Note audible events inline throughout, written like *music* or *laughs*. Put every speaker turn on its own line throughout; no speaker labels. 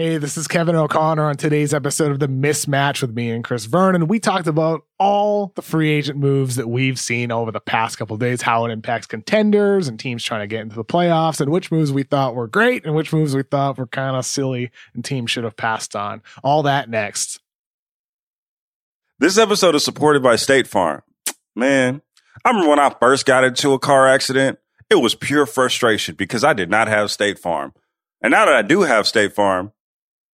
Hey, this is Kevin O'Connor on today's episode of The Mismatch with me and Chris Vernon. We talked about all the free agent moves that we've seen over the past couple days, how it impacts contenders and teams trying to get into the playoffs, and which moves we thought were great and which moves we thought were kind of silly and teams should have passed on. All that next.
This episode is supported by State Farm. Man, I remember when I first got into a car accident, it was pure frustration because I did not have State Farm. And now that I do have State Farm,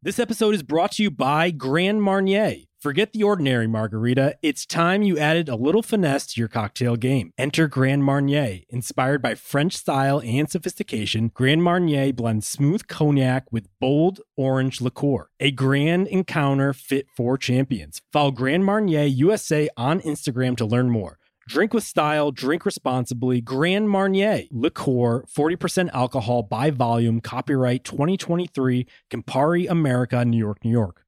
This episode is brought to you by Grand Marnier. Forget the ordinary margarita. It's time you added a little finesse to your cocktail game. Enter Grand Marnier. Inspired by French style and sophistication, Grand Marnier blends smooth cognac with bold orange liqueur. A grand encounter fit for champions. Follow Grand Marnier USA on Instagram to learn more. Drink with style, drink responsibly. Grand Marnier liqueur, 40% alcohol by volume, copyright 2023, Campari America, New York, New York.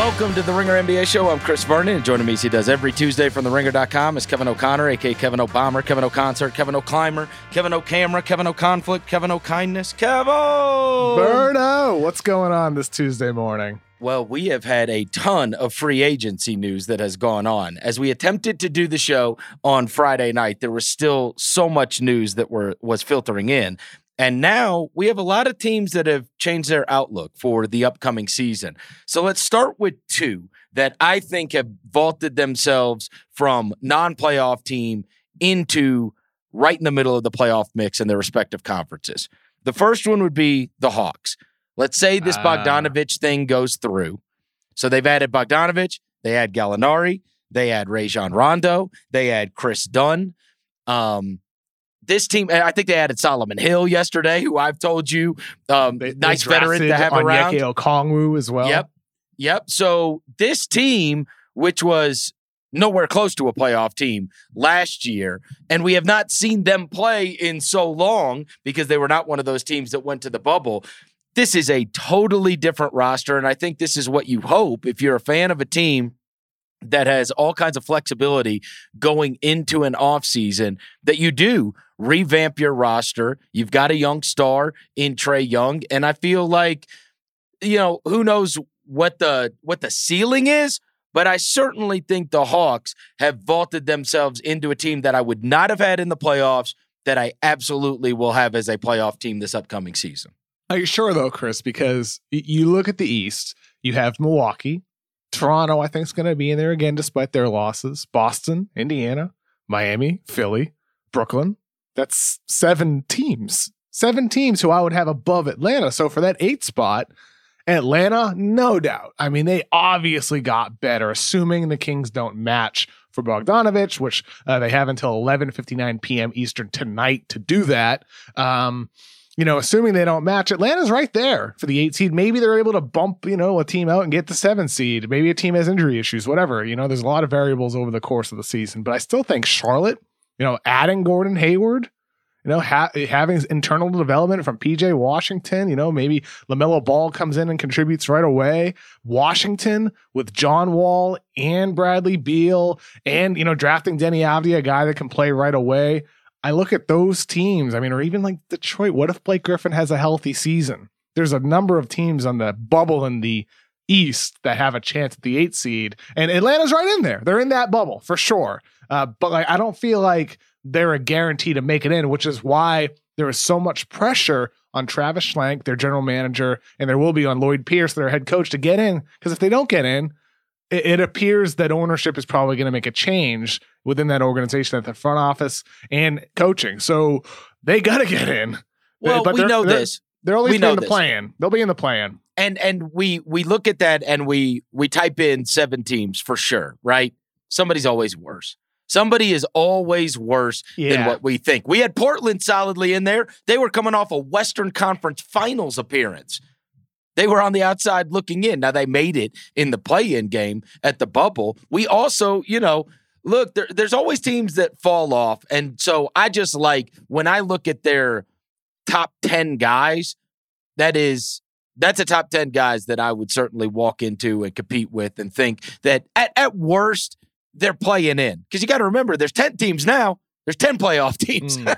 Welcome to the Ringer NBA show. I'm Chris Vernon, and joining me as he does every Tuesday from the Ringer.com is Kevin O'Connor, aka Kevin O'Bomber, Kevin O'Concert, Kevin O'Climber, Kevin O'Camera, Kevin O'Conflict, Kevin O'Kindness, Kevin!
Verno, what's going on this Tuesday morning?
Well, we have had a ton of free agency news that has gone on. As we attempted to do the show on Friday night, there was still so much news that were was filtering in. And now we have a lot of teams that have changed their outlook for the upcoming season. So let's start with two that I think have vaulted themselves from non playoff team into right in the middle of the playoff mix in their respective conferences. The first one would be the Hawks. Let's say this
Ah.
Bogdanovich thing goes through. So they've added Bogdanovich, they add Gallinari, they add Rajon Rondo, they add Kris Dunn. Um, this team, I think they added Solomon Hill yesterday, who I've told you, um,
They- they
nice veteran to have around.
Onyeka Okongwu as well.
Yep. Yep. So this team, which was nowhere close to a playoff team last year, and we have not seen them play in so long because they were not one of those teams that went to the bubble. This is a totally different roster. And I think this is what you hope if you're a fan of a team that has all kinds of flexibility going into an offseason that you do revamp your roster. You've got a young star in Trae Young. And I feel like, you know, who knows what the what the ceiling is, but I certainly think the Hawks have vaulted themselves into a team that I would not have had in the playoffs that I absolutely will have as a playoff team this upcoming season.
Are you sure though, Chris? Because you look at the East, you have Milwaukee, Toronto. I think is going to be in there again despite their losses. Boston, Indiana, Miami, Philly, Brooklyn. That's seven teams. Seven teams who I would have above Atlanta. So for that eight spot, Atlanta, no doubt. I mean, they obviously got better, assuming the Kings don't match for Bogdanovich, which uh, they have until 11:59 p.m. Eastern tonight to do that. Um, you know, assuming they don't match, Atlanta's right there for the eight seed. Maybe they're able to bump, you know, a team out and get the seven seed. Maybe a team has injury issues, whatever. You know, there's a lot of variables over the course of the season. But I still think Charlotte, you know, adding Gordon Hayward, you know, ha- having internal development from PJ Washington, you know, maybe LaMelo Ball comes in and contributes right away. Washington with John Wall and Bradley Beal and, you know, drafting Deni Avdija, a guy that can play right away. I look at those teams, I mean, or even like Detroit. What if Blake Griffin has a healthy season? There's a number of teams on the bubble in the East that have a chance at the eight seed, and Atlanta's right in there. They're in that bubble for sure. Uh, but like, I don't feel like they're a guarantee to make it in, which is why there is so much pressure on Travis Schlenk, their general manager, and there will be on Lloyd Pierce, their head coach, to get in. Because if they don't get in, it, it appears that ownership is probably going to make a change within that organization at the front office and coaching. So they got to get in.
Well,
But
we know
they're-
this.
They're at least
We
in the
this.
plan. They'll be in the plan.
and and we we look at that and we we type in seven teams for sure, right? Somebody's always worse. Somebody is always worse than what we think. We had Portland solidly in there. They were coming off a Western Conference Finals appearance. They were on the outside looking in. Now they made it in the play-in game at the bubble. We also, you know, look, there, there's always teams that fall off, and so I just like when I look at their top ten guys. That is that's a top 10 guys that I would certainly walk into and compete with and think that at, at worst, they're playing in. Because you got to remember, there's 10 teams now. There's 10 playoff teams. *laughs*
Mm.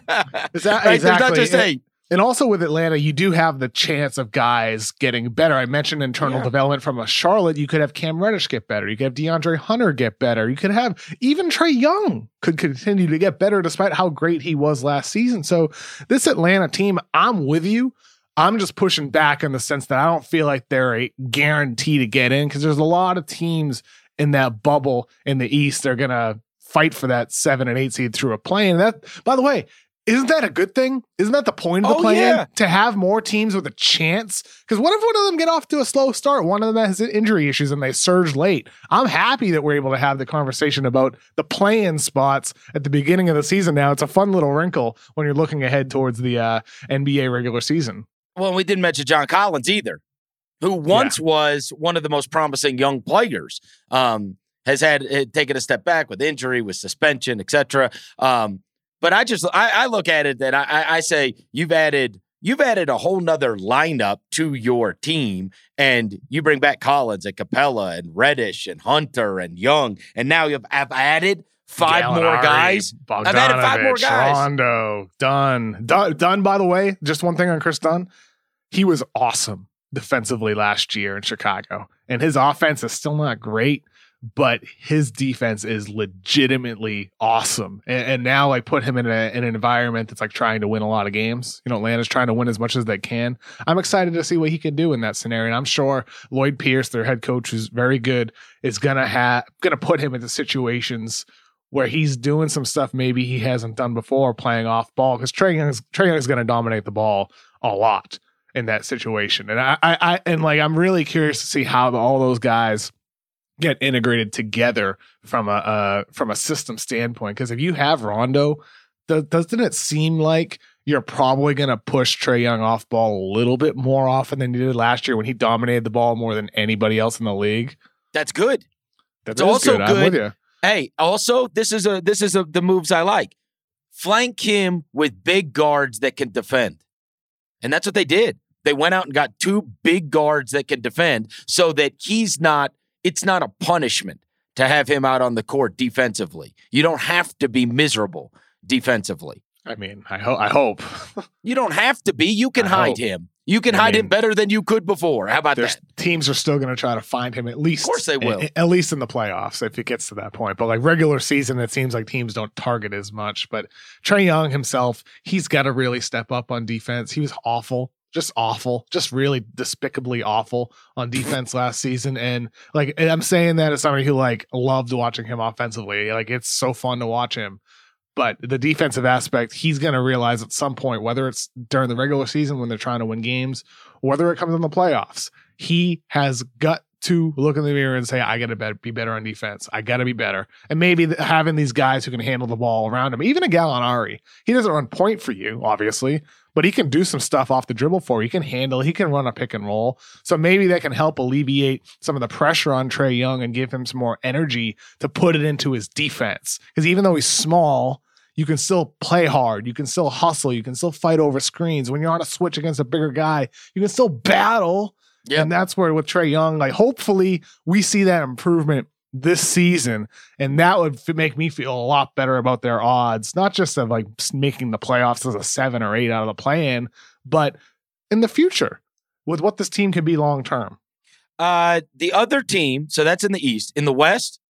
Exa-
right? There's not
exactly.
just eight.
And also with Atlanta, you do have the chance of guys getting better. I mentioned internal
Yeah.
development from a Charlotte. You could have Cam Reddish get better. You could have DeAndre Hunter get better. You could have even Trae Young could continue to get better despite how great he was last season. So this Atlanta team, I'm with you. I'm just pushing back in the sense that I don't feel like they're a guarantee to get in because there's a lot of teams in that bubble in the East. They're gonna fight for that seven and eight seed through a play. And that, by the way, isn't that a good thing? Isn't that the point of the
Oh,
play
yeah.
to have more teams with a chance? Because what if one of them get off to a slow start? One of them has injury issues and they surge late. I'm happy that we're able to have the conversation about the play-in spots at the beginning of the season. Now it's a fun little wrinkle when you're looking ahead towards the uh, NBA regular season.
Well, we didn't mention John Collins either, who once was one of the most promising young players. Um, has had had taken a step back with injury, with suspension, etc. Um, but I just I, I look at it that I, I, I say you've added you've added a whole nother lineup to your team, and you bring back Collins and Capela and Reddish and Hunter and Young, and now you've have added five more
Gallinari,
guys. I've added five more
Bogdanovich,
guys.
Rondo, Dunn. Dunn. Dunn, by the way, just one thing on Kris Dunn. He was awesome defensively last year in Chicago. And his offense is still not great, but his defense is legitimately awesome. And, and now like put him in, a, in an environment that's like trying to win a lot of games. You know, Atlanta's trying to win as much as they can. I'm excited to see what he can do in that scenario. And I'm sure Lloyd Pierce, their head coach, who's very good, is gonna have gonna put him into situations where he's doing some stuff maybe he hasn't done before, playing off ball. Because Trae Young is Trae Young is going to dominate the ball a lot in that situation, and I, I, I, and like I'm really curious to see how the, all those guys get integrated together from a uh, from a system standpoint. Because if you have Rondo, th- doesn't it seem like you're probably going to push Trae Young off ball a little bit more often than you did last year when he dominated the ball more than anybody else in the league?
That's good.
That
It's
is
also
I'm with
good
you.
Hey, also, this is a this is a, the moves I like. Flank him with big guards that can defend. And that's what they did. They went out and got two big guards that can defend so that he's not it's not a punishment to have him out on the court defensively. You don't have to be miserable defensively.
I mean, I hope. I hope. *laughs*
You don't have to be. You can
I
hide
hope.
him. You can
I
hide
mean,
him better than you could before. How about that?
teams are still going to try to find him at least.
Of course they will.
a- At least in the playoffs, if it gets to that point. But like regular season, it seems like teams don't target as much. But Trae Young himself, he's got to really step up on defense. He was awful, just awful, just really despicably awful on defense last season. And like and I'm saying that as somebody who like loved watching him offensively. Like it's so fun to watch him. But the defensive aspect, he's going to realize at some point, whether it's during the regular season when they're trying to win games, whether it comes in the playoffs, he has got to look in the mirror and say, I got to be better on defense. I got to be better. And maybe having these guys who can handle the ball around him, even a Gallinari, he doesn't run point for you, obviously, but he can do some stuff off the dribble for you. He can handle, he can run a pick and roll. So maybe that can help alleviate some of the pressure on Trae Young and give him some more energy to put it into his defense. Because even though he's small, you can still play hard. You can still hustle. You can still fight over screens. When you're on a switch against a bigger guy, you can still battle.
Yep.
And that's where with Trae Young, like hopefully we see that improvement this season, and that would f- make me feel a lot better about their odds, not just of like making the playoffs as a seven or eight out of the play-in, but in the future with what this team can be long term.
Uh, the other team, so that's in the East. In the West,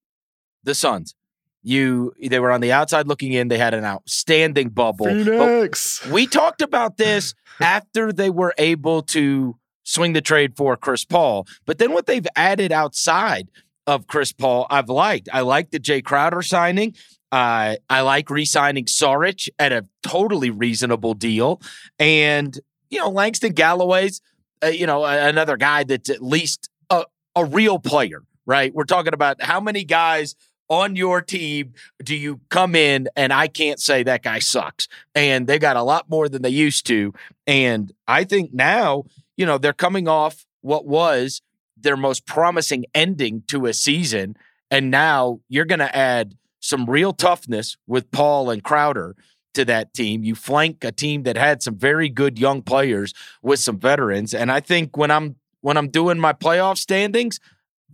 the Suns. You they were on the outside looking in. They had an outstanding bubble. But
Phoenix.
we talked about this *laughs* after they were able to swing the trade for Chris Paul. But then what they've added outside of Chris Paul, I've liked. I like the Jae Crowder signing. Uh, I like re-signing Saric at a totally reasonable deal. And you know, Langston Galloway's, uh, you know, another guy that's at least a, a real player, right? We're talking about how many guys on your team do you come in and I can't say that guy sucks. And they got a lot more than they used to. And I think now, you know, they're coming off what was their most promising ending to a season. And now you're going to add some real toughness with Paul and Crowder to that team. You flank a team that had some very good young players with some veterans. And I think when I'm when I'm doing my playoff standings,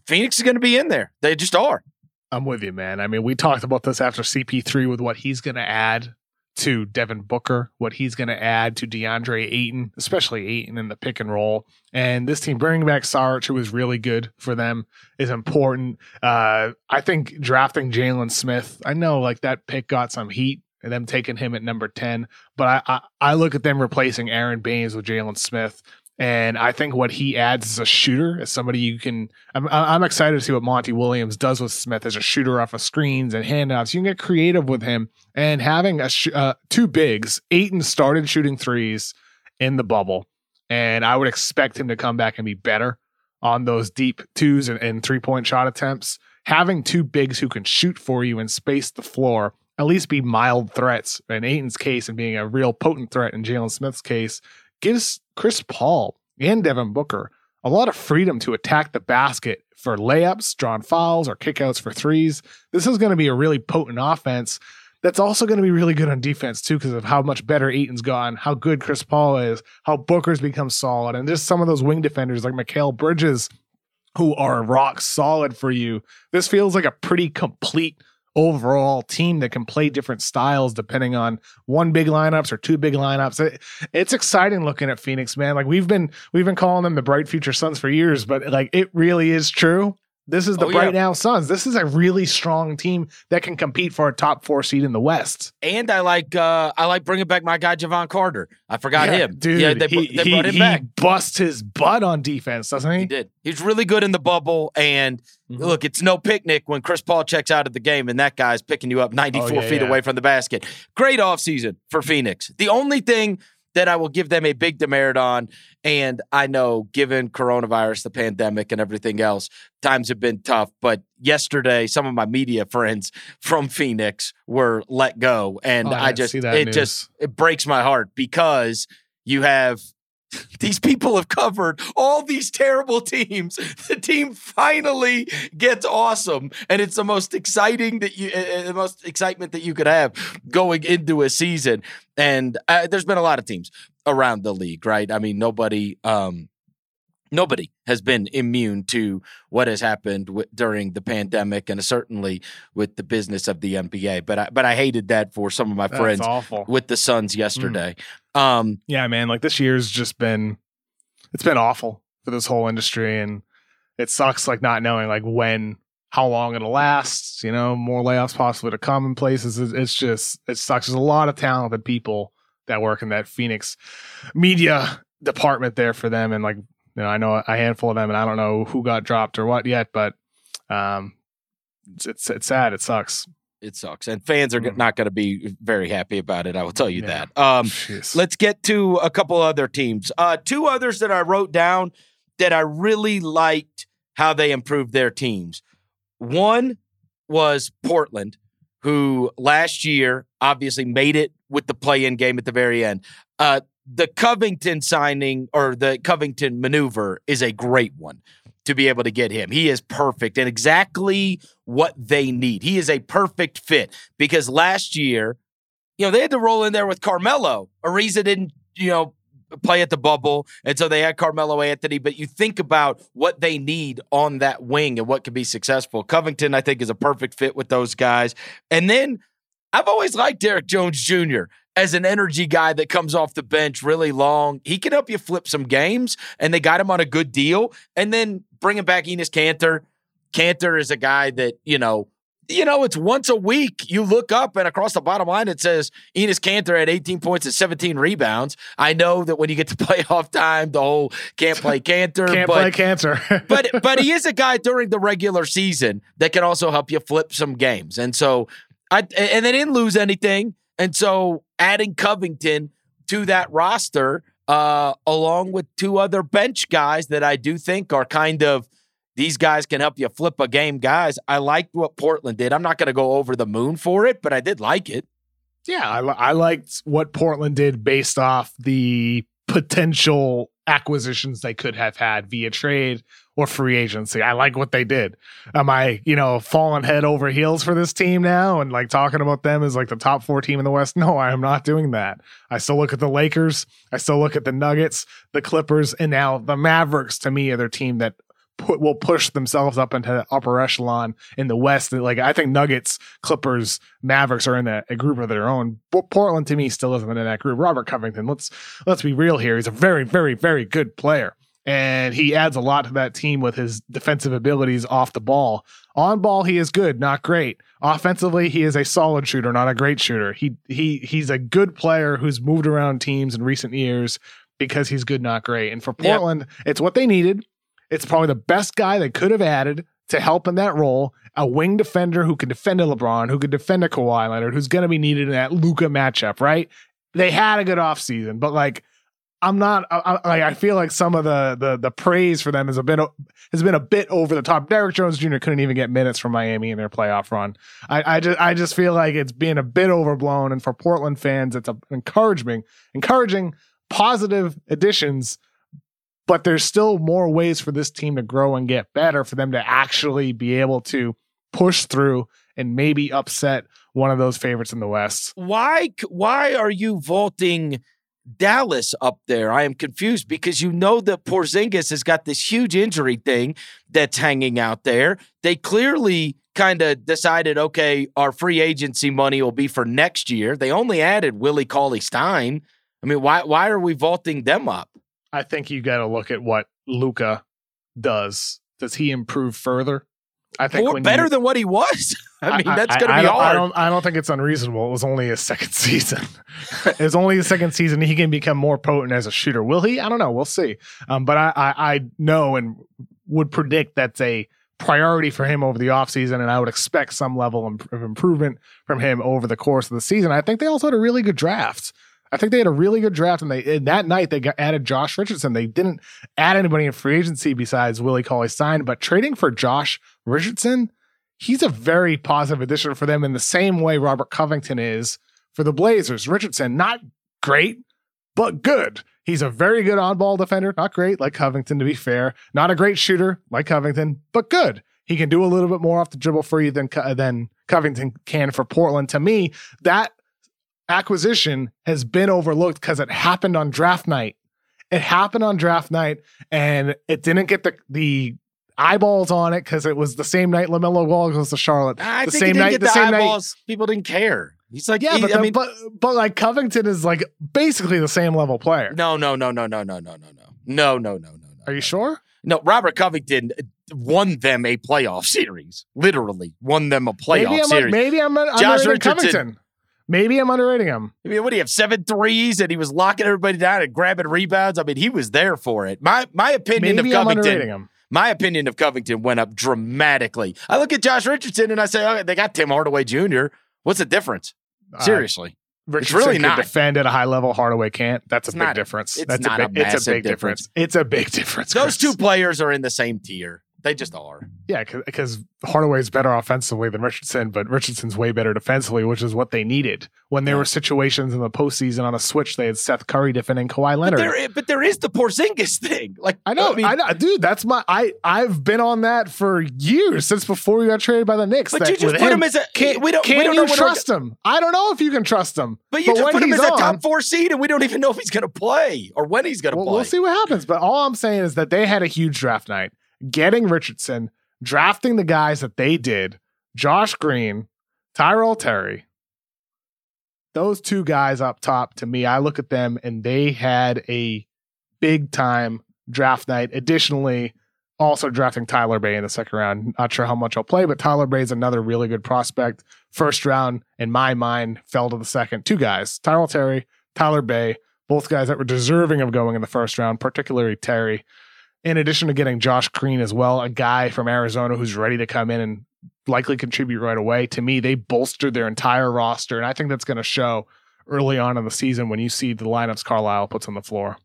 Phoenix is going to be in there. They just are.
I'm with you, man. I mean, we talked about this after CP3 with what he's going to add to Devin Booker, what he's going to add to DeAndre Ayton, especially Ayton in the pick and roll. And this team bringing back Saric, who was really good for them, is important. Uh, I think drafting Jalen Smith, I know like that pick got some heat and them taking him at number 10, but I, I, I look at them replacing Aron Baynes with Jalen Smith. And I think what he adds as a shooter, as somebody you can, I'm, I'm excited to see what Monty Williams does with Smith as a shooter off of screens and handoffs. You can get creative with him and having a sh- uh, two bigs. Ayton started shooting threes in the bubble, and I would expect him to come back and be better on those deep twos and, and three point shot attempts. Having two bigs who can shoot for you and space the floor, at least be mild threats in Ayton's case and being a real potent threat in Jalen Smith's case gives Chris Paul and Devin Booker a lot of freedom to attack the basket for layups, drawn fouls, or kickouts for threes. This is going to be a really potent offense that's also going to be really good on defense too because of how much better Ayton's gone, how good Chris Paul is, how Booker's become solid, and just some of those wing defenders like Mikal Bridges who are rock solid for you. This feels like a pretty complete overall team that can play different styles depending on one big lineups or two big lineups. It, it's exciting looking at Phoenix, man. Like we've been we've been calling them the bright future Suns for years, but like it really is true. This is the
Oh,
bright
yeah.
now Suns. This is a really strong team that can compete for a top four seed in the West.
And I like uh I like bringing back my guy Jevon Carter. I forgot
Yeah,
him,
dude.
Yeah, they,
he,
they
he,
brought him
he
back.
busts his butt on defense, doesn't he?
He did. He's really good in the bubble. And
Mhm.
look, it's no picnic when Chris Paul checks out of the game and that guy's picking you up 94
Oh, yeah,
feet
yeah.
away from the basket. Great offseason for Phoenix. The only thing that I will give them a big demerit on, and I know given coronavirus, the pandemic, and everything else, times have been tough. But yesterday, some of my media friends *laughs* from Phoenix were let go. And
Oh, I
I just,
see that
it
news.
just, it breaks my heart because you have *laughs* these people have covered all these terrible teams. *laughs* The team finally gets awesome, and it's the most exciting that you, uh, the most excitement that you could have going into a season. And uh, there's been a lot of teams around the league, right? I mean, nobody, um, nobody has been immune to what has happened w- during the pandemic, and certainly with the business of the NBA. But I, but I hated that for some of my
That's
friends
awful.
with the Suns yesterday. Um,
yeah, man, like this year's just been it's been awful for this whole industry and it sucks like not knowing like when how long it'll last, you know, more layoffs possibly to come in places. It's, it's just it sucks. There's a lot of talented people that work in that Phoenix media department there for them and like you know, I know a handful of them and I don't know who got dropped or what yet, but um it's it's, it's sad. It sucks.
it sucks, and fans are
Mhm.
not going to be very happy about it. I will tell you
Yeah.
that. Um,
Jeez.
let's get to a couple other teams. Uh, two others that I wrote down that I really liked how they improved their teams. One was Portland, who last year obviously made it with the play-in game at the very end. Uh, the Covington signing or the Covington maneuver is a great one to be able to get him. He is perfect and exactly what they need. He is a perfect fit because last year, you know, they had to roll in there with Carmelo. Ariza didn't, you know, play at the bubble, and so they had Carmelo Anthony. But you think about what they need on that wing and what could be successful. Covington, I think, is a perfect fit with those guys. And then I've always liked Derrick Jones Jr. as an energy guy that comes off the bench really long. He can help you flip some games, and they got him on a good deal. And then bringing back Enes Kanter. Kanter is a guy that, you know, you know, it's once a week you look up and across the bottom line it says Enes Kanter had 18 points and 17 rebounds. I know that when you get to *laughs* playoff time, the whole can't play Kanter,
Can't
but
play cancer. *laughs*
but but he is a guy during the regular season that can also help you flip some games. And so I and they didn't lose anything. And so adding Covington to that roster uh, along with two other bench guys that I do think are kind of these guys can help you flip a game, guys. I liked what Portland did. I'm not going to go over the moon for it, but I did like it.
Yeah, I, I liked what Portland did based off the potential acquisitions they could have had via trade or free agency. I like what they did. Am I, you know, falling head over heels for this team now and like talking about them as like the top four team in the West? *laughs* No, I am not doing that. I still look at the Lakers. I still look at the Nuggets, the Clippers, and now the Mavericks to me are their team that put will push themselves up into the upper echelon in the West. Like I think Nuggets, Clippers, Mavericks are in a, a group of their own. But Portland to me still isn't in that group. Robert Covington, let's let's be real here. He's a very, very, very good player. And he adds a lot to that team with his defensive abilities off the ball. On ball, he is good, not great. Offensively, he is a solid shooter, not a great shooter. He he he's a good player who's moved around teams in recent years because he's good, not great. And for Portland, yep. it's what they needed. It's probably the best guy they could have added to help in that role. A wing defender who can defend a LeBron, who can defend a Kawhi Leonard, who's going to be needed in that Luka matchup, right? They had a good offseason, but like, I'm not. I, I, feel like some of the the the praise for them has been has been a bit over the top. Derrick Jones Jr. couldn't even get minutes from Miami in their playoff run. I, I just I just feel like it's being a bit overblown. And for Portland fans, it's a encouraging, encouraging, positive additions but there's still more ways for this team to grow and get better for them to actually be able to push through and maybe upset one of those favorites in the West.
Why why are you vaulting Dallas up there? I am confused because you know that Porzingis has got this huge injury thing that's hanging out there. They clearly kind of decided, okay, our free agency money will be for next year. They only added Willie Cauley Stein. I mean, why why are we vaulting them up?
I think you got to look at what Luka does. Does he improve further?
I think More, better you, than what he was. *laughs* I mean, that's going to
be
hard.
I don't, I don't think it's unreasonable. It was only his second *laughs* season. *laughs* it was only his second season. He can become more potent as a shooter. Will he? I don't know. We'll see. Um, but I, I, I know and would predict that's a priority for him over the offseason, and I would expect some level of improvement from him over the course of the season. I think they also had a really good draft. I think they had a really good draft, and they and that night they got added Josh Richardson. They didn't add anybody in free agency besides Willie Cauley Stein, but trading for Josh Richardson, he's a very positive addition for them in the same way Robert Covington is for the Blazers. Richardson, not great, but good. He's a very good on-ball defender, not great like Covington to be fair, not a great shooter like Covington, but good. He can do a little bit more off the dribble for you than than Covington can for Portland. To me, that acquisition has been overlooked because it happened on draft night. It happened on draft night and it didn't get the the eyeballs on it because it was the same night LaMelo Ball goes to Charlotte.
I
the same
night, the, the same eyeballs. Night, people didn't care. He's like,
yeah,
he,
but,
I mean,
but but like Covington is like basically the same level player.
No, no, no, no, no, no, no, no, no, no, no, no, no.
Are you sure?
No, Robert Covington won them a playoff series. Literally won them a playoff
maybe
series.
maybe I'm Josh Richardson. Covington. Maybe I'm underrating him.
I mean, what do you have? Seven threes, and he was locking everybody down and grabbing rebounds. I mean, he was there for it. My my opinion
Maybe
of Covington.
him.
My opinion of Covington went up dramatically. I look at Josh Richardson and I say, oh, they got Tim Hardaway Jr. What's the difference? Uh, Seriously.
Uh, Richardson it's really not. defend at a high level. Hardaway can't. That's a
it's
big
not,
difference.
It's
That's
not
a, big,
a
it's a big
difference.
difference. It's a big *laughs* difference.
Those
Chris.
two players are in the same tier. They just are.
Yeah, because Hardaway's better offensively than Richardson, but Richardson's way better defensively, which is what they needed when there yeah. were situations in the postseason on a switch. They had Seth Curry defending Kawhi Leonard.
But there, but there is the Porzingis thing. Like
I know, I, mean, I know, dude. That's my I. I've been on that for years since before we got traded by the Knicks.
But you just put him, him, as a.
Can,
we don't.
Can
we don't
you trust him? I don't know if you can trust him.
But you but just put him as on, a top four seed, and we don't even know if he's going to play or when he's going to
well,
play.
We'll see what happens. But all I'm saying is that they had a huge draft night. Getting Richardson drafting the guys that they did Josh Green, Tyrell Terry, those two guys up top to me, I look at them and they had a big time draft night. Additionally, also drafting Tyler Bey in the second round. Not sure how much I'll play, but Tyler Bey is another really good prospect. First round, in my mind, fell to the second. Two guys, Tyrell Terry, Tyler Bey, both guys that were deserving of going in the first round, particularly Terry in addition to getting Josh Green as well, a guy from Arizona who's ready to come in and likely contribute right away. To me, they bolstered their entire roster, and I think that's going to show early on in the season when you see the lineups Carlisle puts on the floor.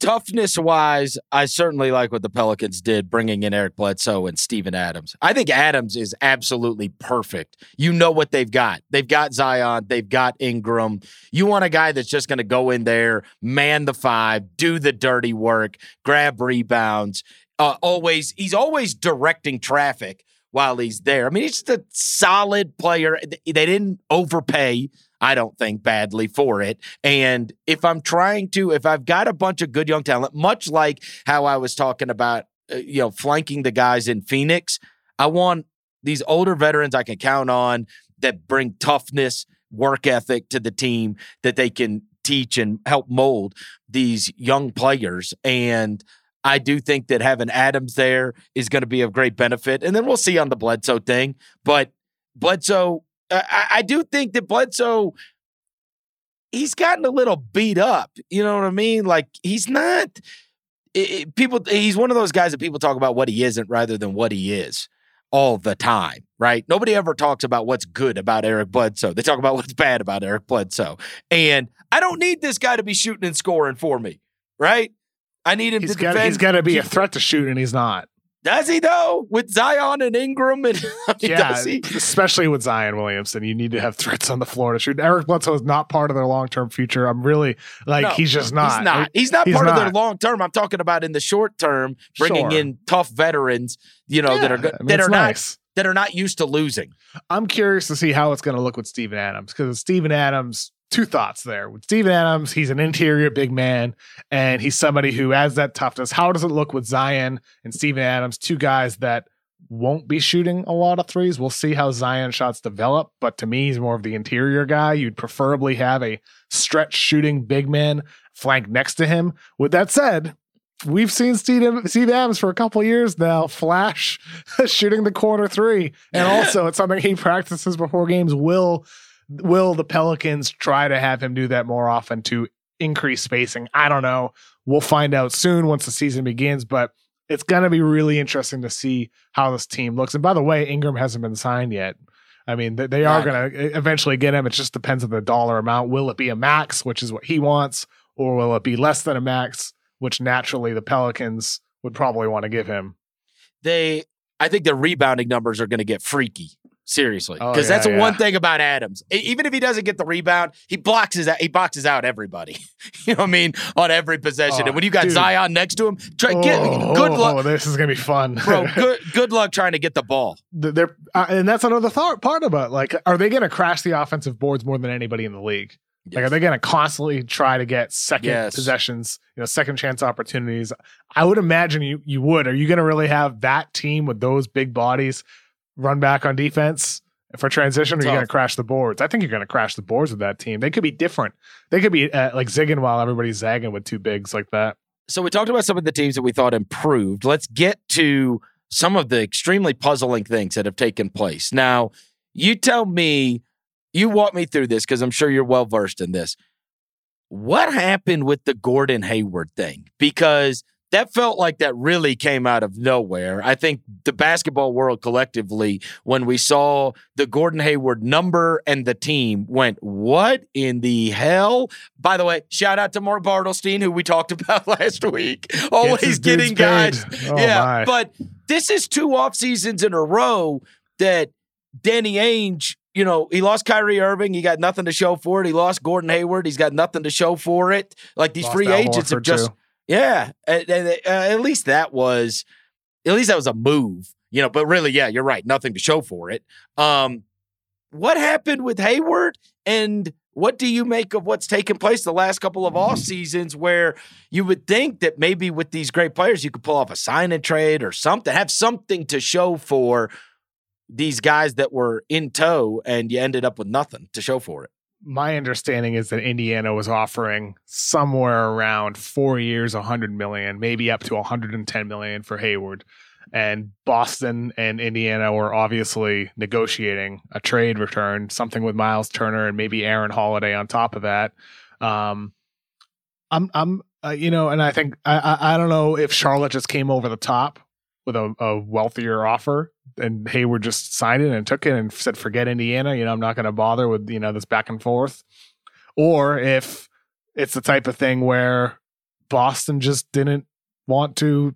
Toughness wise, I certainly like what the Pelicans did bringing in Eric Bledsoe and Steven Adams. I think Adams is absolutely perfect. You know what they've got. They've got Zion, they've got Ingram. You want a guy that's just going to go in there, man the five, do the dirty work, grab rebounds. Uh, always, he's always directing traffic while he's there. I mean, he's just a solid player. They didn't overpay I don't think badly for it. And if I'm trying to, if I've got a bunch of good young talent, much like how I was talking about, uh, you know, flanking the guys in Phoenix, I want these older veterans I can count on that bring toughness, work ethic to the team that they can teach and help mold these young players. And I do think that having Adams there is going to be of great benefit. And then we'll see on the Bledsoe thing. But Bledsoe I, I do think that Bledsoe, he's gotten a little beat up. You know what I mean? Like he's not. It, it, people, he's one of those guys that people talk about what he isn't rather than what he is all the time, right? Nobody ever talks about what's good about Eric Bledsoe. They talk about what's bad about Eric Bledsoe. And I don't need this guy to be shooting and scoring for me, right? I need him
he's
to
got,
defend.
He's got to be a threat to shoot, and he's not.
Does he though? With Zion and Ingram and *laughs* I mean,
yeah, especially with Zion Williamson, you need to have threats on the floor to shoot. Eric Bledsoe is not part of their long term future. I'm really like no, he's just not.
He's not. He's not he's part not. of their long term. I'm talking about in the short term, bringing sure. in tough veterans. You know yeah, that are I mean, that are nice. not that are not used to losing.
I'm curious to see how it's going to look with Steven Adams because Steven Adams two thoughts there. With Steven Adams, he's an interior big man, and he's somebody who has that toughness. How does it look with Zion and Steven Adams, two guys that won't be shooting a lot of threes? We'll see how Zion shots develop, but to me, he's more of the interior guy. You'd preferably have a stretch shooting big man flank next to him. With that said, we've seen Steve, Steve Adams for a couple years now flash *laughs* shooting the corner three. And *laughs* also, it's something he practices before games. Will will the Pelicans try to have him do that more often to increase spacing? I don't know. We'll find out soon once the season begins, but it's going to be really interesting to see how this team looks. And by the way, Ingram hasn't been signed yet. I mean, they are going to eventually get him. It just depends on the dollar amount. Will it be a max, which is what he wants, or will it be less than a max, which naturally the Pelicans would probably want to give him?
They, I think the rebounding numbers are going to get freaky Seriously, because oh, yeah, that's yeah. one thing about Adams. Even if he doesn't get the rebound, he blocks his he boxes out everybody. *laughs* you know what I mean on every possession. Oh, and when you got dude. Zion next to him, try oh, get good luck.
Oh, this is gonna be fun,
bro. *laughs* Good good luck trying to get the ball.
They're uh, and that's another thought part about like, are they gonna crash the offensive boards more than anybody in the league? Yes. Like, are they going to constantly try to get second yes. possessions, you know, second chance opportunities? I would imagine you you would. Are you going to really have that team with those big bodies run back on defense for transition, or you're going to crash the boards. I think you're going to crash the boards with that team. They could be different. They could be uh, like zigging while everybody's zagging with two bigs like that.
So we talked about some of the teams that we thought improved. Let's get to some of the extremely puzzling things that have taken place. Now, you tell me, you walk me through this because I'm sure you're well versed in this. What happened with the Gordon Hayward thing? Because that felt like that really came out of nowhere. I think the basketball world collectively, when we saw the Gordon Hayward number and the team, went, What in the hell? By the way, shout out to Mark Bartelstein, who we talked *laughs* about last week. Always getting guys. Oh, yeah. My. But this is two off seasons in a row that Danny Ainge you know, he lost Kyrie Irving. He got nothing to show for it. He lost Gordon Hayward. He's got nothing to show for it. Like these lost free agents Horford have just too. Yeah, and, uh, at least that was, at least that was a move, you know. But really, yeah, you're right. Nothing to show for it. Um, what happened with Hayward, and what do you make of what's taken place the last couple of off seasons, where you would think that maybe with these great players you could pull off a sign and trade or something, have something to show for these guys that were in tow, and you ended up with nothing to show for it
my understanding is that Indiana was offering somewhere around four years, 100 million, maybe up to 110 million for Hayward. And Boston and Indiana were obviously negotiating a trade return, something with Miles Turner and maybe Aaron Holiday on top of that. Um, I'm, I'm, uh, you know, and I think I, I, I don't know if Charlotte just came over the top with a, a wealthier offer and Hayward just signed it and took it and said, forget Indiana. You know, I'm not going to bother with, you know, this back and forth. Or if it's the type of thing where Boston just didn't want to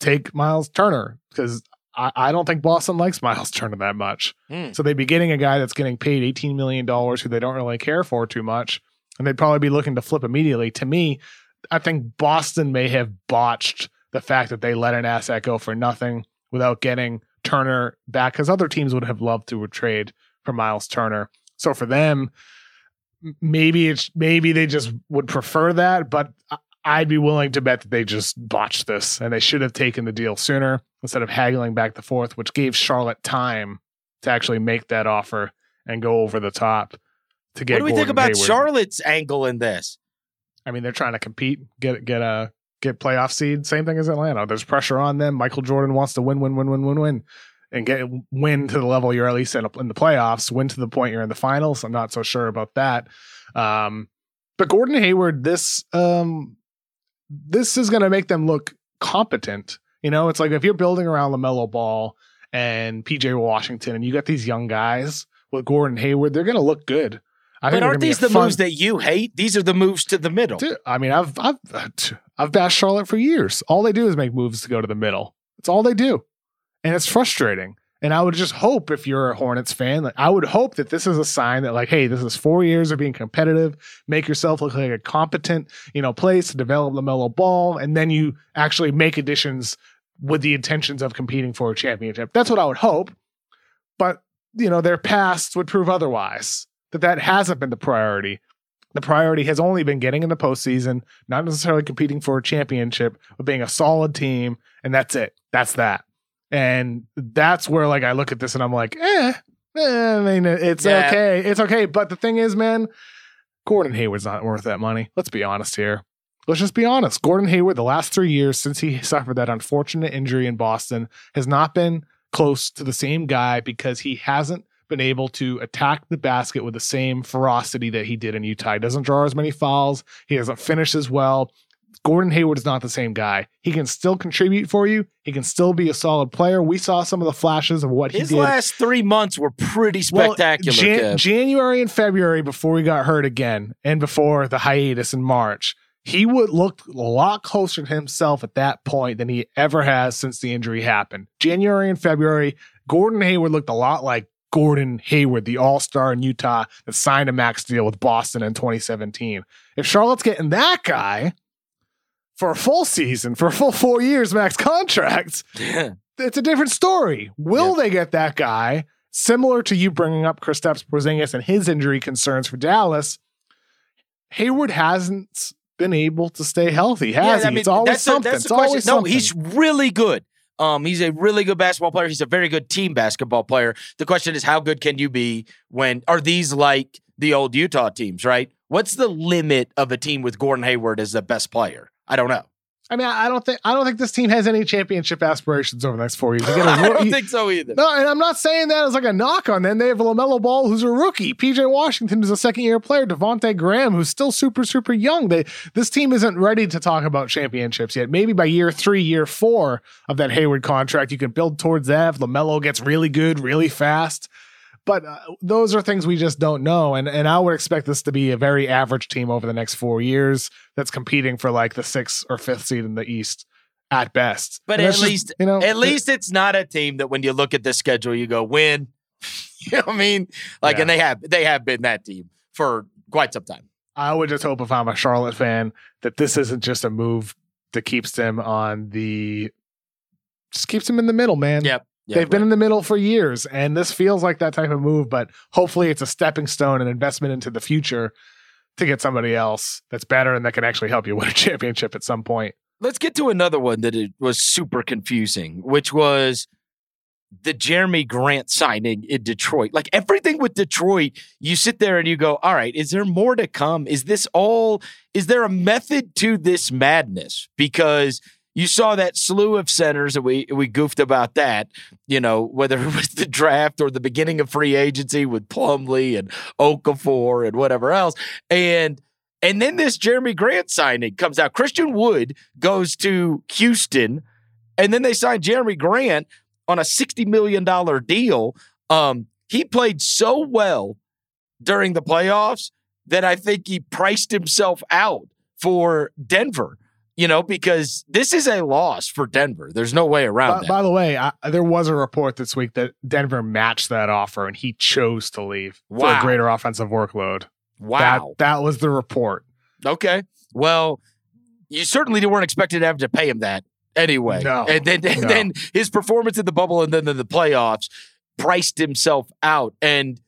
take Miles Turner because I, I don't think Boston likes Miles *laughs* Turner that much.
Hmm.
So they'd be getting a guy that's getting paid $18 million who they don't really care for too much. And they'd probably be looking to flip immediately. To me, I think Boston may have botched the fact that they let an asset go for nothing without getting Turner back because other teams would have loved to trade for Miles Turner. So for them, maybe it's maybe they just would prefer that, but I'd be willing to bet that they just botched this and they should have taken the deal sooner instead of haggling back the fourth, which gave Charlotte time to actually make that offer and go over the top to get.
What do we think about
Hayward.
Charlotte's angle in this?
I mean, they're trying to compete, get get a get playoff seed. Same thing as Atlanta. There's pressure on them. Michael Jordan wants to win, win, win, win, win, win, and get win to the level you're at least in, in the playoffs. Win to the point you're in the finals. I'm not so sure about that. Um, but Gordon Hayward, this um, this is going to make them look competent. You know, it's like if you're building around Lamelo Ball and PJ Washington, and you got these young guys with Gordon Hayward, they're going to look good. I
But aren't these the
fun-
moves that you hate? These are the moves to the middle.
Dude, I mean, I've I've *sighs* I've bashed Charlotte for years. All they do is make moves to go to the middle. It's all they do, and it's frustrating. And I would just hope, if you're a Hornets fan, like I would hope that this is a sign that, like, hey, this is four years of being competitive. Make yourself look like a competent, you know, place to develop LaMelo Ball, and then you actually make additions with the intentions of competing for a championship. That's what I would hope. But you know, their past would prove otherwise. That that hasn't been the priority. The priority has only been getting in the postseason, not necessarily competing for a championship, but being a solid team, and that's it. That's that. And that's where like I look at this and I'm like, eh, eh I mean, it's
Yeah.
okay. It's okay. But the thing is, man, Gordon Hayward's not worth that money. Let's be honest here. Let's just be honest. Gordon Hayward, the last three years since he suffered that unfortunate injury in Boston, has not been close to the same guy because he hasn't been able to attack the basket with the same ferocity that he did in Utah. He doesn't draw as many fouls. He doesn't finish as well. Gordon Hayward is not the same guy. He can still contribute for you. He can still be a solid player. We saw some of the flashes of what
His
he did.
last three months were pretty spectacular.
Jan- January and February before he got hurt again, and before the hiatus in March, he would look a lot closer to himself at that point than he ever has since the injury happened. January and February, Gordon Hayward looked a lot like Gordon Hayward, the All Star in Utah that signed a max deal with Boston in 2017. If Charlotte's getting that guy for a full season, for a full four years max contract, it's a different story. Will they get that guy? Similar to you bringing up Kristaps Porzingis and his injury concerns for Dallas, Hayward hasn't been able to stay healthy, has
Yeah, I
he?
mean,
it's always something.
that's
it's
question.
always
no,
something.
he's really good. Um, he's a really good basketball player. He's a very good team basketball player. The question is, how good can you be when are these like the old Utah teams? Right? What's the limit of a team with Gordon Hayward as the best player? I don't know.
I mean, I don't think I don't think this team has any championship aspirations over the next four years. You get a *laughs*
I don't think so either.
No, and I'm not saying that as like a knock on them. They have LaMelo Ball, who's a rookie. PJ Washington is a second year player. Devonte Graham, who's still super, super young. They this team isn't ready to talk about championships yet. Maybe by year three, year four of that Hayward contract, you can build towards that. If LaMelo gets really good, really fast. But uh, those are things we just don't know. And and I would expect this to be a very average team over the next four years that's competing for like the sixth or fifth seed in the East at best.
But
And
at
just,
least-
you know,
At least it's not a team that when you look at the schedule, you go win. *laughs* you know what I mean? Like,
Yeah.
and they have they have been that team for quite some time.
I would just hope if I'm a Charlotte fan that this isn't just a move that keeps them on the just keeps them in the middle, man.
Yep. Yeah,
They've been in the middle for years, and this feels like that type of move, but hopefully it's a stepping stone and investment into the future to get somebody else that's better and that can actually help you win a *laughs* championship at some point.
Let's get to another one that it was super confusing, which was the Jerami Grant signing in Detroit. Like everything with Detroit, you sit there and you go, all right, is there more to come? Is this all, is there a method to this madness? Because you saw that slew of centers and we we goofed about that, you know, whether *laughs* it was the draft or the beginning of free agency with Plumlee and Okafor and whatever else. And and then this Jerami Grant signing comes out. Christian Wood goes to Houston, and then they sign Jerami Grant on a $60 million deal. Um, he played so well during the playoffs that I think he priced himself out for Denver. You know, because this is a loss for Denver. There's no way around
By, by the way, I, there was a report this week that Denver matched that offer and he chose to leave for a greater offensive workload.
wow.
That that was the report.
Okay. Well, you certainly weren't expected to have to pay him that anyway.
No.
And then, and
No.
then his performance in the bubble and then in the playoffs priced himself out. And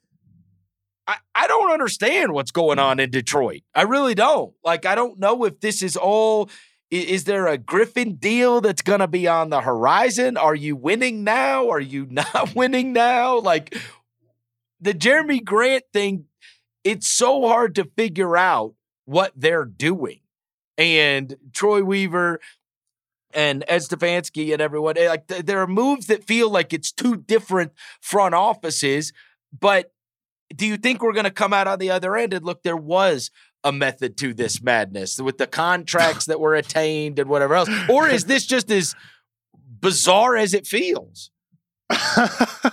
I, I don't understand what's going mm. on in Detroit. I really don't. Like, I don't know if this is all. Is there a Griffin deal that's going to be on the horizon? Are you winning now? Are you *laughs* not winning now? Like, the Jerami Grant thing, it's so hard to figure out what they're doing. And Troy Weaver and Ed Stefanski and everyone, eh, like there are moves that feel like it's two different front offices. But do you think we're going to come out on the other end and look, there was a method to this madness with the contracts that were attained and whatever else? Or is this just as bizarre as it feels? *laughs*
uh,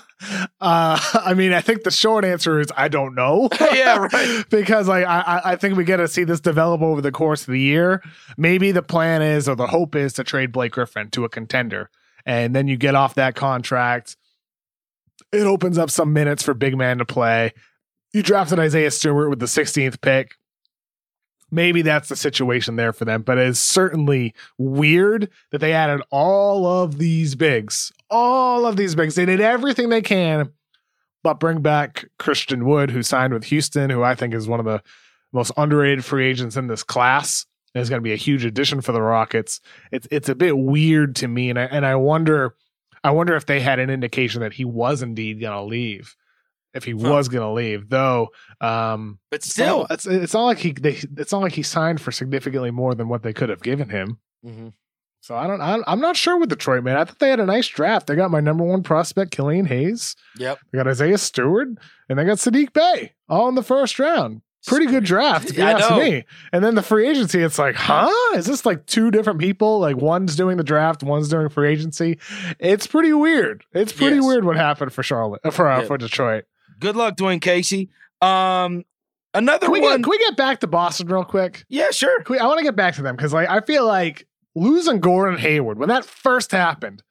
I mean, I think the short answer is I don't know. *laughs*
Yeah, right. *laughs*
because like I, I- I think we get to see this develop over the course of the year. Maybe the plan is, or the hope is, to trade Blake Griffin to a contender, and then you get off that contract. It opens up some minutes for big man to play. You drafted Isaiah Stewart with the 16th pick. Maybe that's the situation there for them, but it's certainly weird that they added all of these bigs, all of these bigs. They did everything they can, but bring back Christian Wood, who signed with Houston, who I think is one of the most underrated free agents in this class. Is going to be a huge addition for the Rockets. It's it's a bit weird to me, and I and I wonder, I wonder if they had an indication that he was indeed going to leave, if he
Huh.
was going to leave. Though, um,
But
still, it's it's not like he they it's not like he signed for significantly more than what they could have given him.
Mhm.
So I don't I, I'm not sure with Detroit, man. I thought they had a nice draft. They got my number one prospect, Killian Hayes.
yep.
They got Isaiah Stewart, and they got Saddiq Bey all in the first round. Pretty good draft, if you ask me. And then the free agency, it's like, huh? Is this like two different people? Like one's doing the draft, one's doing free agency. It's pretty weird. It's pretty
Yes.
weird what happened for Charlotte, uh, for uh,
Yeah.
for Detroit.
Good luck, Dwane Casey. Um, another
Can we,
one.
get, can we get back to Boston real quick?
yeah, sure.
We- I want to get back to them because like I feel like losing Gordon Hayward when that first happened,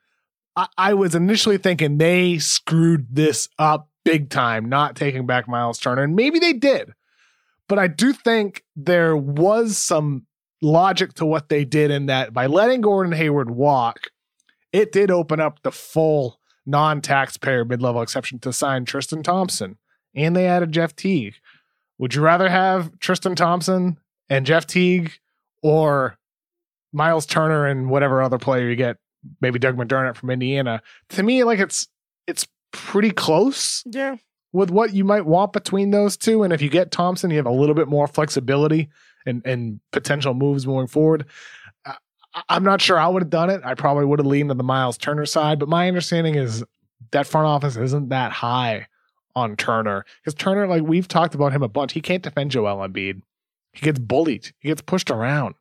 I, I was initially thinking they screwed this up big time, not taking back Miles Turner, and maybe they did, but I do think there was some logic to what they did in that by letting Gordon Hayward walk, it did open up the full non-taxpayer mid-level exception to sign Tristan Thompson, and they added Jeff Teague. Would you rather have Tristan Thompson and Jeff Teague or Miles Turner and whatever other player you get, maybe Doug McDermott from Indiana? To me, like it's it's pretty close
Yeah.
with what you might want between those two. And if you get Thompson, you have a little bit more flexibility and and potential moves moving forward. I'm not sure I would have done it. I probably would have leaned to the Miles Turner side, but my understanding is that front office isn't that high on Turner because Turner, like we've talked about him a bunch, he can't defend Joel Embiid. He gets bullied. He gets pushed around.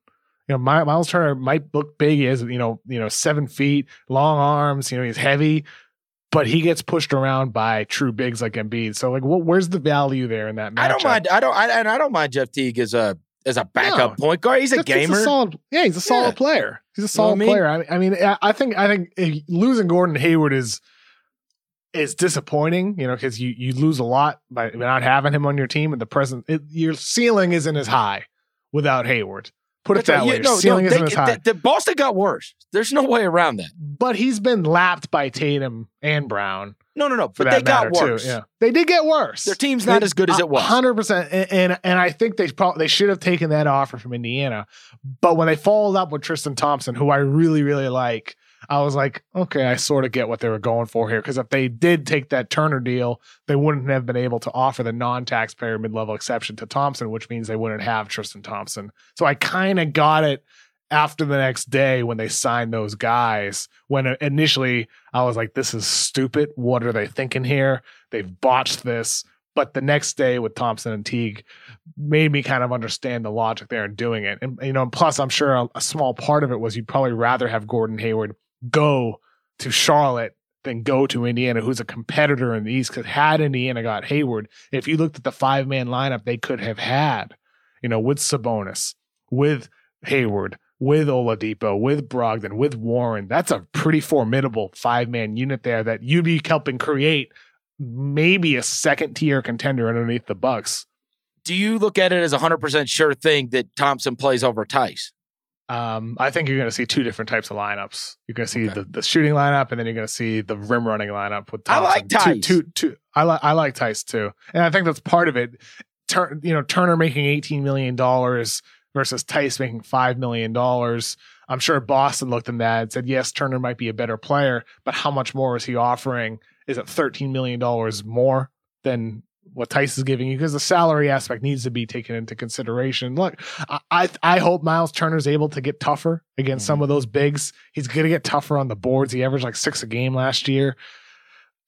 You know, My- Miles Turner might look big. He has, you know, you know, seven feet, long arms. You know, he's heavy, but he gets pushed around by true bigs like Embiid. So, like, what? Where's the value there in that matchup?
I don't mind. I don't. I, and I don't mind Jeff Teague as a as a backup
No.
point guard. He's a gamer.
solid, yeah, he's a solid
Yeah.
player. He's a
know what I
solid
mean?
player. I, I mean, I- think I think eh, losing Gordon Hayward is is disappointing. You know, because you you lose a lot by not having him on your team. And the present, it, your ceiling isn't as high without Hayward. Put it
That's
that way.
No,
ceiling
no,
isn't
they-
as high.
the- the Boston got worse. There's no way around that.
but he's been lapped by Tatum and Brown
No, no, no. But they got worse.
too. Yeah, they did get worse.
Their team's not
They-
as good as it was.
Hundred percent, and, and and I think they probably they should have taken that offer from Indiana, but when they followed up with Tristan Thompson, who I really really like, I was like, okay, I sort of get what they were going for here. Because if they did take that Turner deal, they wouldn't have been able to offer the non-taxpayer mid-level exception to Thompson, which means they wouldn't have Tristan Thompson. So I kind of got it after the next day when they signed those guys. When initially I was like, this is stupid. What are they thinking here? They've botched this. But the next day with Thompson and Teague made me kind of understand the logic there in doing it. And, you know, and plus, I'm sure a, a small part of it was you'd probably rather have Gordon Hayward go to Charlotte than go to Indiana, who's a competitor in the East. Because had Indiana got Hayward, if you looked at the five man lineup they could have had, you know, with Sabonis, with Hayward, with Oladipo, with Brogdon, with Warren. That's a pretty formidable five man unit there that you'd be helping create maybe a second tier contender underneath the Bucks.
Do you look at it as a 100% sure thing that Thompson plays over Theis?
Um, I think you're going to see two different types of lineups. You're going to see
Okay.
the, the shooting lineup, and then you're going to see the rim running lineup with
I like Theis.
Two, two, two, I like I like Theis too, and I think that's part of it. Tur- you know, Turner making 18 million dollars versus Theis making five million dollars. I'm sure Boston looked at that and said, yes, Turner might be a better player, but how much more is he offering? Is it 13 million dollars more than what Theis is giving you? Because the salary aspect needs to be taken into consideration. Look, I I, I hope Miles Turner's able to get tougher against some mm-hmm. of those bigs. He's going to get tougher on the boards. He averaged like six a game last year.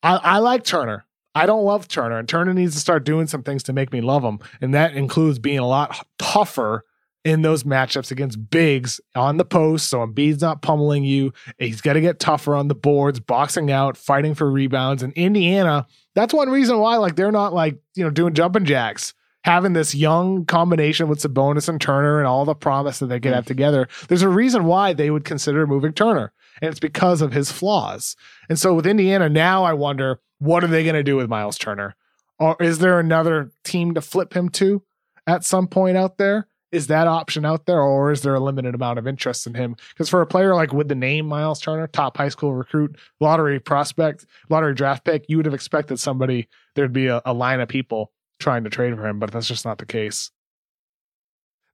I, I like Turner. I don't love Turner, and Turner needs to start doing some things to make me love him, and that includes being a lot tougher in those matchups against bigs on the post. So Embiid's not pummeling you. He's got to get tougher on the boards, boxing out, fighting for rebounds. And Indiana, that's one reason why like they're not like you know doing jumping jacks. Having this young combination with Sabonis and Turner and all the promise that they could hmm. have together, there's a reason why they would consider moving Turner, and it's because of his flaws. And so with Indiana now, I wonder what are they going to do with Miles Turner, or is there another team to flip him to at some point out there? Is that option out there, or is there a limited amount of interest in him? Because for a player like with the name Miles Turner, top high school recruit, lottery prospect, lottery draft pick, you would have expected somebody there'd be a, a line of people trying to trade for him, but that's just not the case.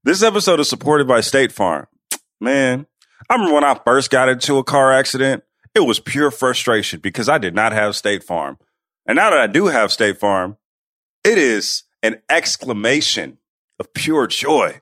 This episode is supported by State Farm. Man, I remember when I first got into a car accident, it was pure frustration because I did not have State Farm. And now that I do have State Farm, it is an exclamation of pure joy.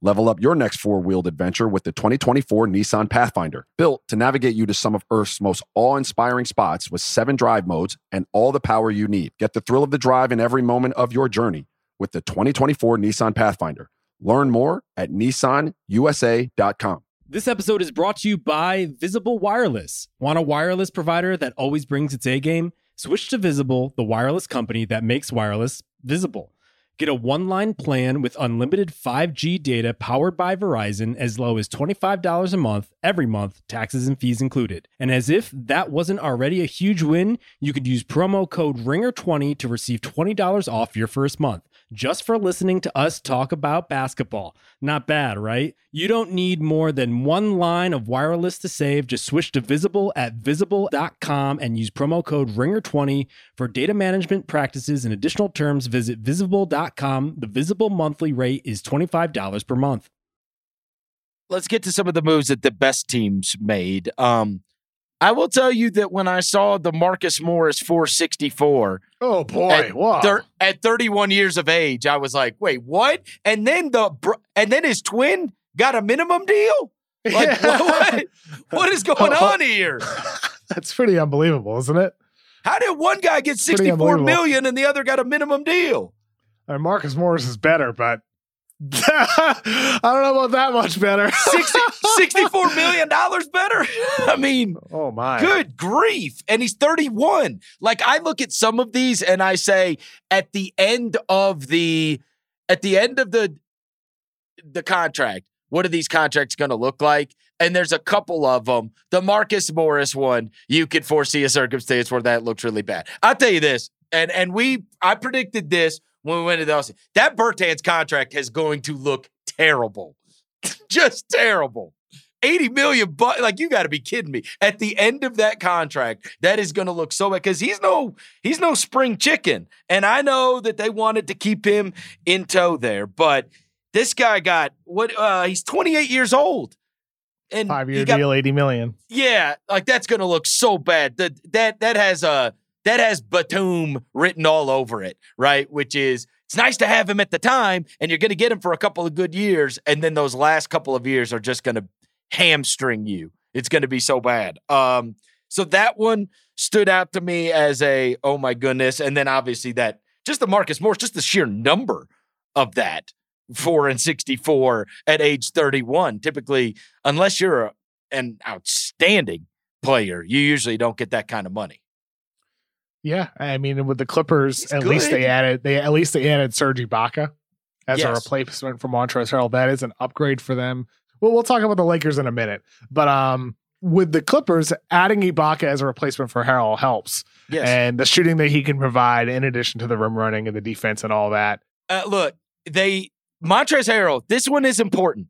Level up your next four wheeled adventure with the 2024 Nissan Pathfinder, built to navigate you to some of Earth's most awe inspiring spots with seven drive modes and all the power you need. Get the thrill of the drive in every moment of your journey with the 2024 Nissan Pathfinder. Learn more at nissanusa.com.
This episode is brought to you by Visible Wireless. Want a wireless provider that always brings its A game? Switch to Visible, the wireless company that makes wireless visible. Get a one line plan with unlimited 5G data powered by Verizon as low as $25 a month every month, taxes and fees included. And as if that wasn't already a huge win, you could use promo code RINGER20 to receive $20 off your first month just for listening to us talk about basketball. Not bad, right? You don't need more than one line of wireless to save. Just switch to Visible at visible.com and use promo code RINGER20 for data management practices and additional terms. Visit visible.com. The Visible monthly rate is $25 per month.
let's get to some of the moves that the best teams made. Um, I will tell you that when I saw the Marcus Morris 464
Oh boy,
at,
wow.
thir- at 31 years of age, I was like, wait, what? And then the br- and then his twin got a minimum deal. *laughs* Like, what, what is going *laughs* on here?
That's pretty unbelievable, isn't it?
How did one guy get
Pretty
64
unbelievable.
million and the other got a minimum deal?
I mean, Marcus Morris is better, but *laughs* I don't know about that much better.
60, *laughs* 64 million dollars better? *laughs* I mean,
oh my.
Good grief. And he's 31. Like I look at some of these and I say at the end of the at the end of the the contract, what are these contracts going to look like? And there's a couple of them. The Marcus Morris one, you could foresee a circumstance where that looks really bad. I'll tell you this, and and we I predicted this when we went to the Austin. That Bertans contract is going to look terrible. *laughs* Just terrible. 80 million but like you got to be kidding me at the end of that contract that is going to look so bad because he's no he's no spring chicken and i know that they wanted to keep him in tow there but this guy got what uh he's 28 years old and
Five year
got-
deal, 80 million.
yeah like that's going to look so bad that that that has a that has Batum written all over it right which is it's nice to have him at the time and you're going to get him for a couple of good years and then those last couple of years are just going to hamstring you It's going to be so bad. Um, so that one stood out to me as a oh my goodness, and then obviously that just the Marcus Morris, just the sheer number of that four and sixty four at age thirty one. Typically, unless you're a, an outstanding player, you usually don't get that kind of money.
Yeah, I mean, with the Clippers,
He's
at least they added they at least they added Serge Ibaka as a replacement for Montrezl Harrell. That is an upgrade for them. Well, we'll talk about the Lakers in a minute, but um, with the Clippers, adding Ibaka as a replacement for Harrell helps,
Yes.
and the shooting that he can provide, in addition to the rim running and the defense and all that.
uh, look, they Montrezl Harrell. This one is important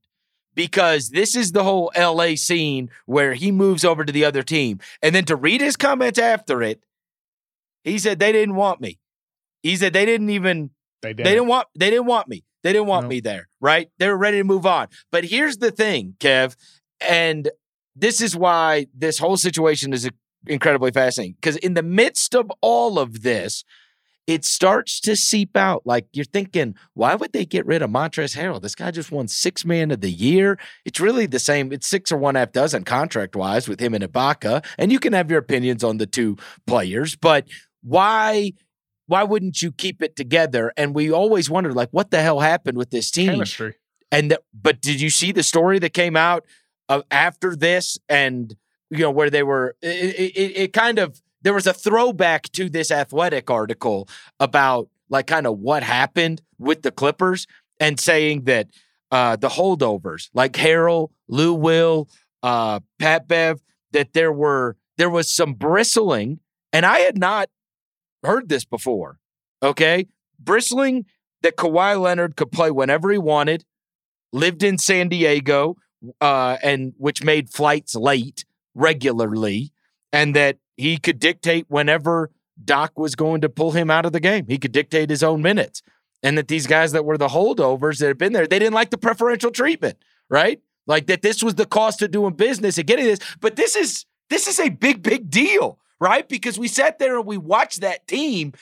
because this is the whole LA scene where he moves over to the other team, and then to read his comments after it, he said they didn't want me. He said they didn't even
They did.
they didn't want they didn't want me. They didn't want
No.
me there, right? They were ready to move on. But here's the thing, Kev, and this is why this whole situation is incredibly fascinating because in the midst of all of this, it starts to seep out. Like you're thinking, why would they get rid of Montrezl Harrell? This guy just won six man of the year. It's really the same. It's six or one half dozen contract wise with him and Ibaka. And you can have your opinions on the two players, but why why wouldn't you keep it together? And we always wondered, like, what the hell happened with this team?
chemistry.
And the, but did you see the story that came out of after this? And you know where they were. It, it, it kind of there was a throwback to this athletic article about like kind of what happened with the Clippers and saying that uh, the holdovers like Harrell, Lou Will, uh, Pat Bev, that there were there was some bristling, and I had not heard this before. Okay, bristling that Kawhi Leonard could play whenever he wanted, lived in San Diego, uh, and which made flights late regularly, and that he could dictate whenever Doc was going to pull him out of the game. He could dictate his own minutes, and that these guys that were the holdovers that had been there, they didn't like the preferential treatment, right? Like that, this was the cost of doing business and getting this. But this is this is a big, big deal, right? Because we sat there and we watched that team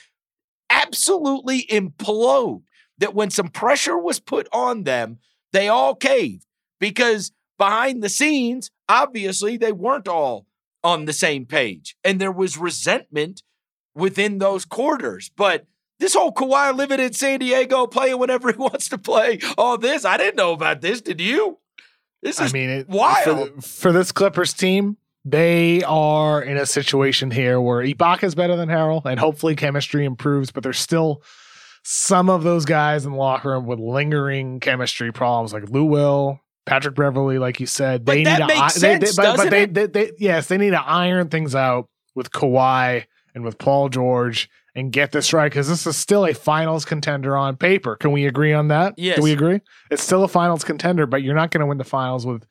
absolutely implode. That when some pressure was put on them, they all caved because behind the scenes, obviously, they weren't all on the same page. And there was resentment within those quarters. But this whole Kawhi living in San Diego, playing whenever *laughs* he wants to play, all this, I didn't know about this. Did you? This
I
is
mean, it,
wild.
For, for this Clippers team, they are in a situation here where Ibaka is better than Harrell, and hopefully chemistry improves. But there's still some of those guys in the locker room with lingering chemistry problems, like Lou Will, Patrick Beverley, like you said. They need to, they- they- but, but they, they, they, yes, they need to iron things out with Kawhi and with Paul George and get this right because this is still a finals contender on paper. Can we agree on that?
Yes.
Do we agree? It's still a finals contender, but you're not going to win the finals with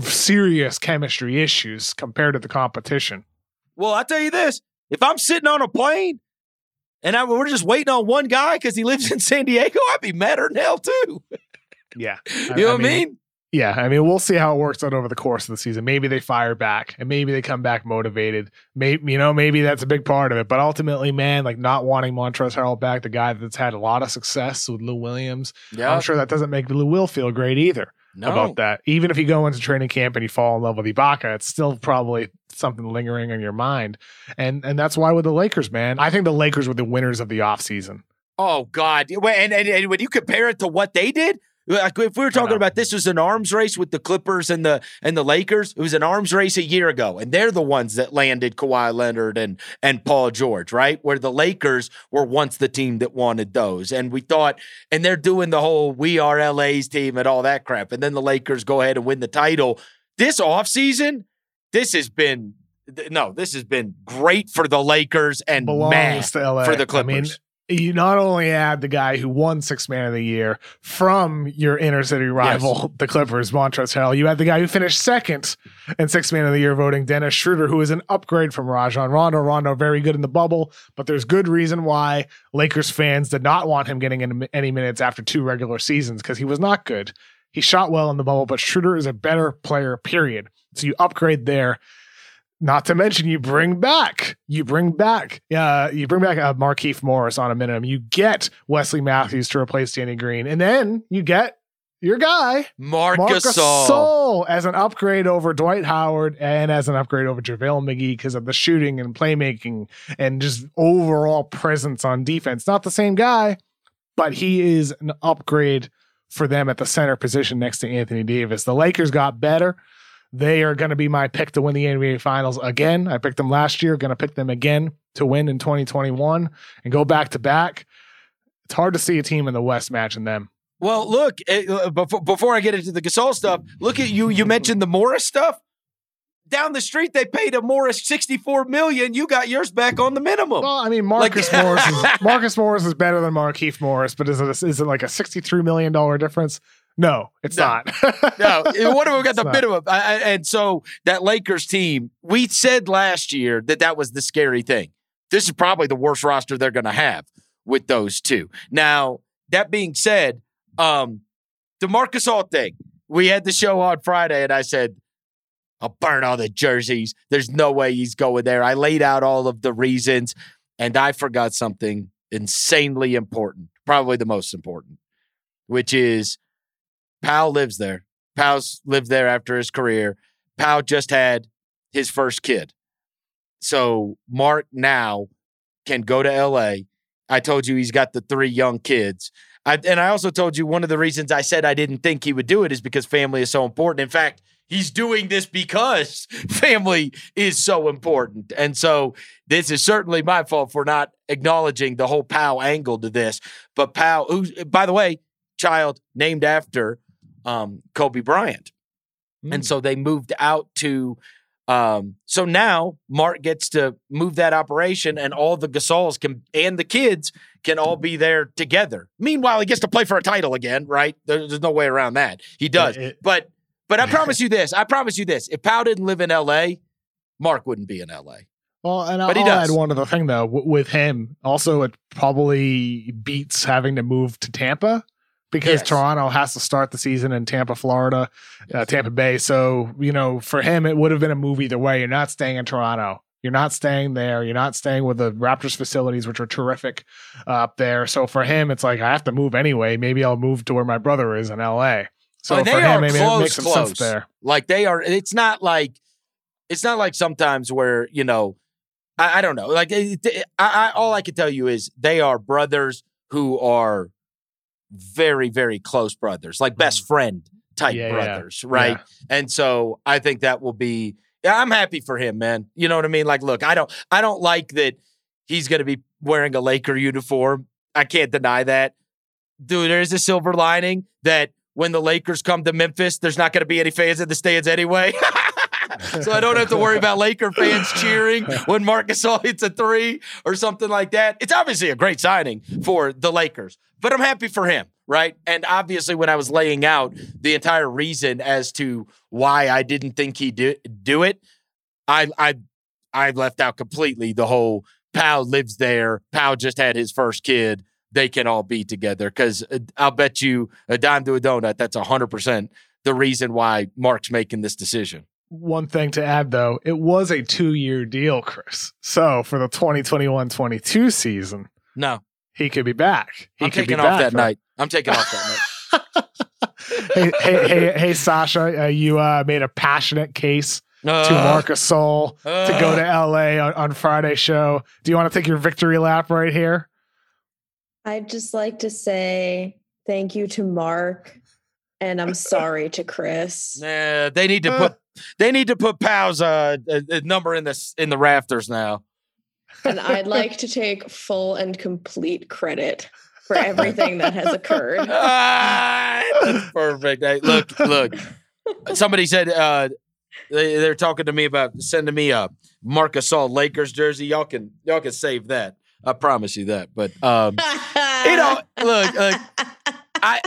serious chemistry issues compared to the competition.
Well, I tell you this: if I'm sitting on a plane and I, we're just waiting on one guy because he lives in San Diego, I'd be madder than hell too.
Yeah. *laughs*
You know what I mean?
Yeah, I mean, we'll see how it works out over the course of the season. Maybe they fire back, and maybe they come back motivated. Maybe you know, maybe that's a big part of it. But ultimately, man, like not wanting Montrezl Harrell back, the guy that's had a lot of success with Lou Williams, Yeah, I'm sure that doesn't make Lou Will feel great either
no.
about that. Even if you go into training camp and you fall in love with Ibaka, it's still probably something lingering in your mind. And and that's why with the Lakers, man, I think the Lakers were the winners of the offseason.
Oh God! And, and and when you compare it to what they did, like if we were talking about this was an arms race with the Clippers and the and the Lakers, it was an arms race a year ago, and they're the ones that landed Kawhi Leonard and and Paul George, right? Where the Lakers were once the team that wanted those, and we thought, and they're doing the whole "we are LA's team" and all that crap, and then the Lakers go ahead and win the title. This offseason, this has been no, this has been great for the Lakers and
Belongs
mad for the
I mean,
Clippers.
You not only add the guy who won six man of the year from your inner city rival, the Clippers, Montrezl Harrell, you had the guy who finished second in six man of the year voting, Dennis Schroeder, who is an upgrade from Rajon Rondo. Rondo very good in the bubble, but there's good reason why Lakers fans did not want him getting in any minutes after two regular seasons because he was not good. He shot well in the bubble, but Schroeder is a better player, period. So you upgrade there. Not to mention, you bring back, you bring back, uh, you bring back uh, Markieff Morris on a minimum. You get Wesley Matthews to replace Danny Green, and then you get your guy, Marc.
Gasol,
as an upgrade over Dwight Howard and as an upgrade over JaVale McGee because of the shooting and playmaking and just overall presence on defense. Not the same guy, but he is an upgrade for them at the center position next to Anthony Davis. The Lakers got better. They are going to be my pick to win the NBA Finals again. I picked them last year, going to pick them again to win in 2021 and go back to back. It's hard to see a team in the West matching them.
Well, look, uh, before, before I get into the Gasol stuff, look at you. You mentioned the Morris stuff. Down the street, they paid a Morris sixty-four million. You got yours back on the minimum.
Well, I mean, Marcus
Like- *laughs*
Morris is Marcus Morris is better than Markieff Morris, but is it a, is it like a sixty three million dollar difference? No, it's
No.
not. *laughs*
no, what have we *laughs* got
It's
the
not.
minimum? I, I, and so that Lakers team, we said last year that that was the scary thing. This is probably the worst roster they're going to have with those two. Now, that being said, um, the Marc Gasol thing, we had the show on Friday, and I said, I'll burn all the jerseys. There's no way he's going there. I laid out all of the reasons, and I forgot something insanely important, probably the most important, which is Pau lives there. Pau's lived there after his career. Pau just had his first kid. So Marc now can go to LA. I told you he's got the three young kids. I, and I also told you one of the reasons I said I didn't think he would do it is because family is so important. In fact, he's doing this because *laughs* family is so important. And so this is certainly my fault for not acknowledging the whole Pau angle to this. But Pau, who, by the way, child named after um, Kobe Bryant. And so they moved out to. Um, so now Marc gets to move that operation, and all the Gasols can and the kids can all be there together. Meanwhile, he gets to play for a title again, right? There- There's no way around that. He does.
It- it-
but but I *laughs* promise you this. I promise you this. If Pau didn't live in L.A., Marc wouldn't be in L.A.
Well, and
But he
I'll
does.
add one other thing though w- with him. Also, it probably beats having to move to Tampa because
Yes.
Toronto has to start the season in Tampa, Florida, uh, Tampa Bay. So you know, for him, it would have been a move either way. You're not staying in Toronto. You're not staying there. You're not staying with the Raptors facilities, which are terrific uh, up there. So for him, it's like I have to move anyway. Maybe I'll move to where my brother is in LA. So
Oh, they
for
are
him, maybe it
close,
makes some
close.
sense there.
Like they are. It's not like it's not like sometimes where you know. I, I don't know. Like it, it- I, I, all I can tell you is they are brothers who are very, very close brothers, like best friend type
Mm. Yeah, yeah,
brothers, right?
Yeah.
And so I think that will be. I'm happy for him, man. You know what I mean? Like, look, I don't, I don't like that he's going to be wearing a Laker uniform. I can't deny that, dude. There is a silver lining that when the Lakers come to Memphis, there's not going to be any fans in the stands anyway. *laughs* *laughs* so I don't have to worry about Laker fans cheering *laughs* when Marc Gasol hits a three or something like that. It's obviously a great signing for the Lakers, but I'm happy for him, right? And obviously, when I was laying out the entire reason as to why I didn't think he do, do it, I I I left out completely the whole Pau lives there. Pau just had his first kid. They can all be together because uh, I'll bet you a dime to a donut. That's hundred percent the reason why Marc's making this decision.
One thing to add though, it was a two year deal, Chris. So for the 2021 22 season,
No,
he could be back. He
I'm
could be
taking off
back
that
for-
night. I'm taking off that night. *laughs*
hey, hey, hey, hey, Sasha, uh, you uh, made a passionate case to
Uh,
Marc Gasol to go
uh,
to LA on, on Friday show. Do you want to take your victory lap right here?
I'd just like to say thank you to Marc and I'm sorry to Chris.
Nah, they need to put they need to put Pau's uh, uh, uh, number in this in the rafters now.
And I'd like to take full and complete credit for everything that has occurred. *laughs*
Ah, that's perfect. Hey, look, look. Somebody said uh, they, they're talking to me about sending me a Marc Gasol Lakers jersey. Y'all can y'all can save that. I promise you that. But um, you know, look, look, I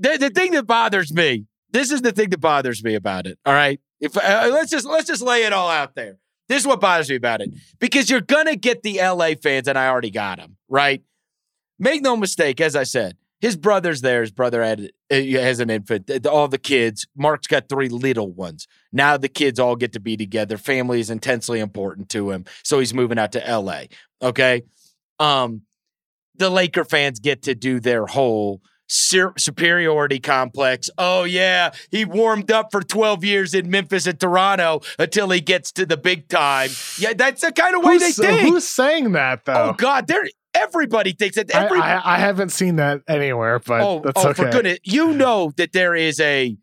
the, the thing that bothers me. This is the thing that bothers me about it. All right, if uh, let's just let's just lay it all out there. This is what bothers me about it because you're gonna get the LA fans, and I already got them right. Make no mistake, as I said, his brother's there. His brother had uh, has an infant. uh, All the kids. Marc's got three little ones. Now the kids all get to be together. Family is intensely important to him, so he's moving out to LA. Okay, um, the Laker fans get to do their whole sur- superiority complex. Oh yeah, he warmed up for 12 years in Memphis and Toronto until he gets to the big time. Yeah, that's the kind of way
Who's,
they think.
who's saying that though?
oh God, they're everybody thinks that.
I, I, I haven't seen that anywhere, but
oh,
that's
oh
okay.
for goodness, you know that there is a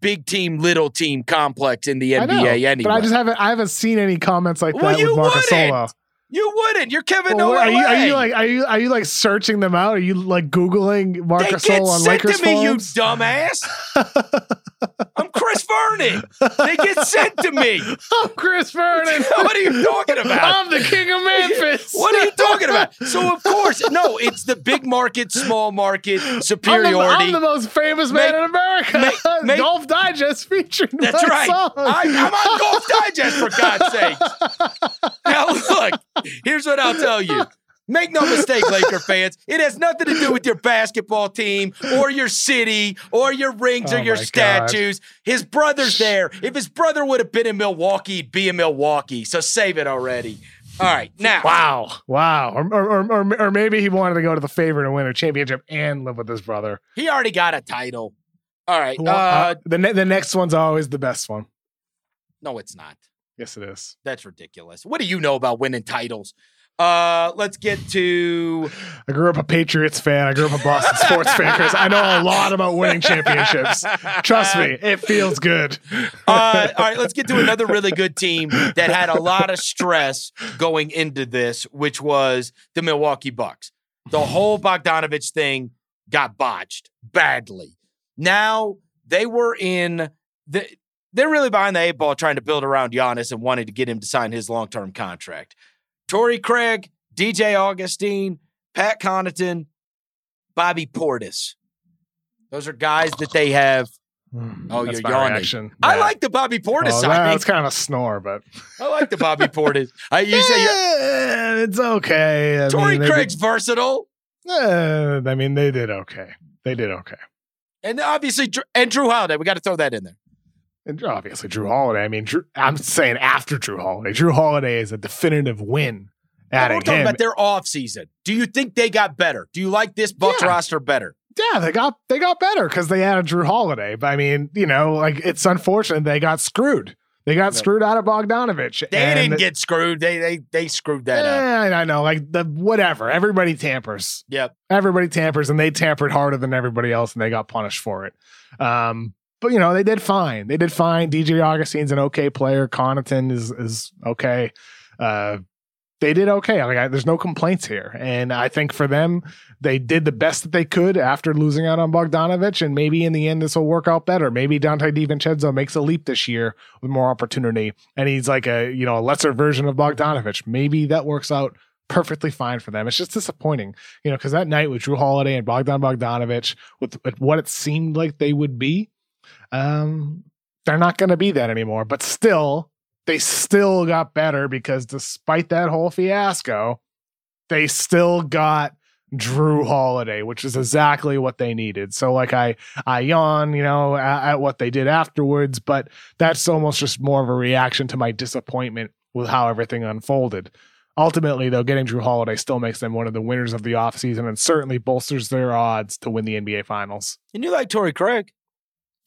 big team, little team complex in the
I
NBA
know,
anyway.
but I just haven't. I haven't seen any comments like
Well,
that with Marcus. Solo.
You wouldn't. You're Kevin
Well, are you are you like are you are you like searching them out? Are you like googling Marcus
get
Solo on Lakers
to me, you dumbass. *laughs* I'm Chris Vernon. They get sent to me. *laughs*
I'm Chris Vernon. *laughs*
what are you talking about?
I'm the king of Memphis.
What are you *laughs* talking about? So of course, no, it's the big market, small market
I'm the,
superiority.
I'm the most famous man
Make-
in America.
make- make-
Golf Digest featured
That's right.
song.
I, I'm on Golf Digest for God's sake. Now look, here's what I'll tell you. Make no mistake, Laker *laughs* fans. It has nothing to do with your basketball team or your city or your rings or
Oh
your
my God.
statues. His brother's there. If his brother would have been in Milwaukee, he'd be in Milwaukee. So save it already. All right, now.
Wow, wow, or, or, or, or, or maybe he wanted to go to the favorite and win a championship and live with his brother.
He already got a title. All right.
Well,
Uh,
uh, the ne- the next one's always the best one.
no, it's not.
Yes, it is.
That's ridiculous. What do you know about winning titles? Uh, let's get to
I grew up a Patriots fan. I grew up a Boston sports fan Chris. I know a lot about winning championships. Trust me, it feels good.
Uh, all right, let's get to another really good team that had a lot of stress going into this, which was the Milwaukee Bucks. The whole Bogdanovich thing got botched badly. Now they were in the. They're really behind the eight ball trying to build around Giannis and wanting to get him to sign his long term contract. Torrey Craig, DJ Augustin, Pat Connaughton, Bobby Portis. Those are guys that they have. Oh,
That's
you're yawning.
reaction.
I
Yeah.
like the Bobby Portis
Oh,
signing.
that's kind of a snore, but *laughs*
I like the Bobby Portis. I you say
Yeah, it's okay. I
Torrey
mean,
Craig's versatile,
uh, I mean, they did okay. They did okay.
and obviously and Jrue Holiday. We got to throw that in there.
And obviously, Jrue Holiday. I mean, Jrue, I'm saying after Jrue Holiday. Jrue Holiday is a definitive win. Adding
We're talking
him,
about their off season. Do you think they got better? Do you like this Bucks
Yeah.
roster better?
yeah, they got they got better because they added Jrue Holiday. But I mean, you know, like it's unfortunate they got screwed. They got screwed out of Bogdanovich.
They
And-
didn't get screwed. They they they screwed that up.
Yeah, I know. Like the whatever. Everybody tampers.
Yep.
Everybody tampers, and they tampered harder than everybody else, and they got punished for it. Um, but you know, they did fine. They did fine. DJ Augustin's an okay player. Connaughton is is okay. Uh, they did okay. Like I, there's no complaints here, and I think for them, they did the best that they could after losing out on Bogdanovich, and maybe in the end this will work out better. Maybe Donte DiVincenzo makes a leap this year with more opportunity, and he's like a you know a lesser version of Bogdanovich. Maybe that works out perfectly fine for them. It's just disappointing, you know, because that night with Jrue Holiday and Bogdan Bogdanovich, with, with what it seemed like they would be, um, they're not going to be that anymore. But still, they still got better because despite that whole fiasco, they still got Jrue Holiday, which is exactly what they needed. So, like, I I yawn, you know, at, at what they did afterwards, but that's almost just more of a reaction to my disappointment with how everything unfolded. Ultimately, though, getting Jrue Holiday still makes them one of the winners of the offseason and certainly bolsters their odds to win the NBA Finals.
And you like Torrey Craig?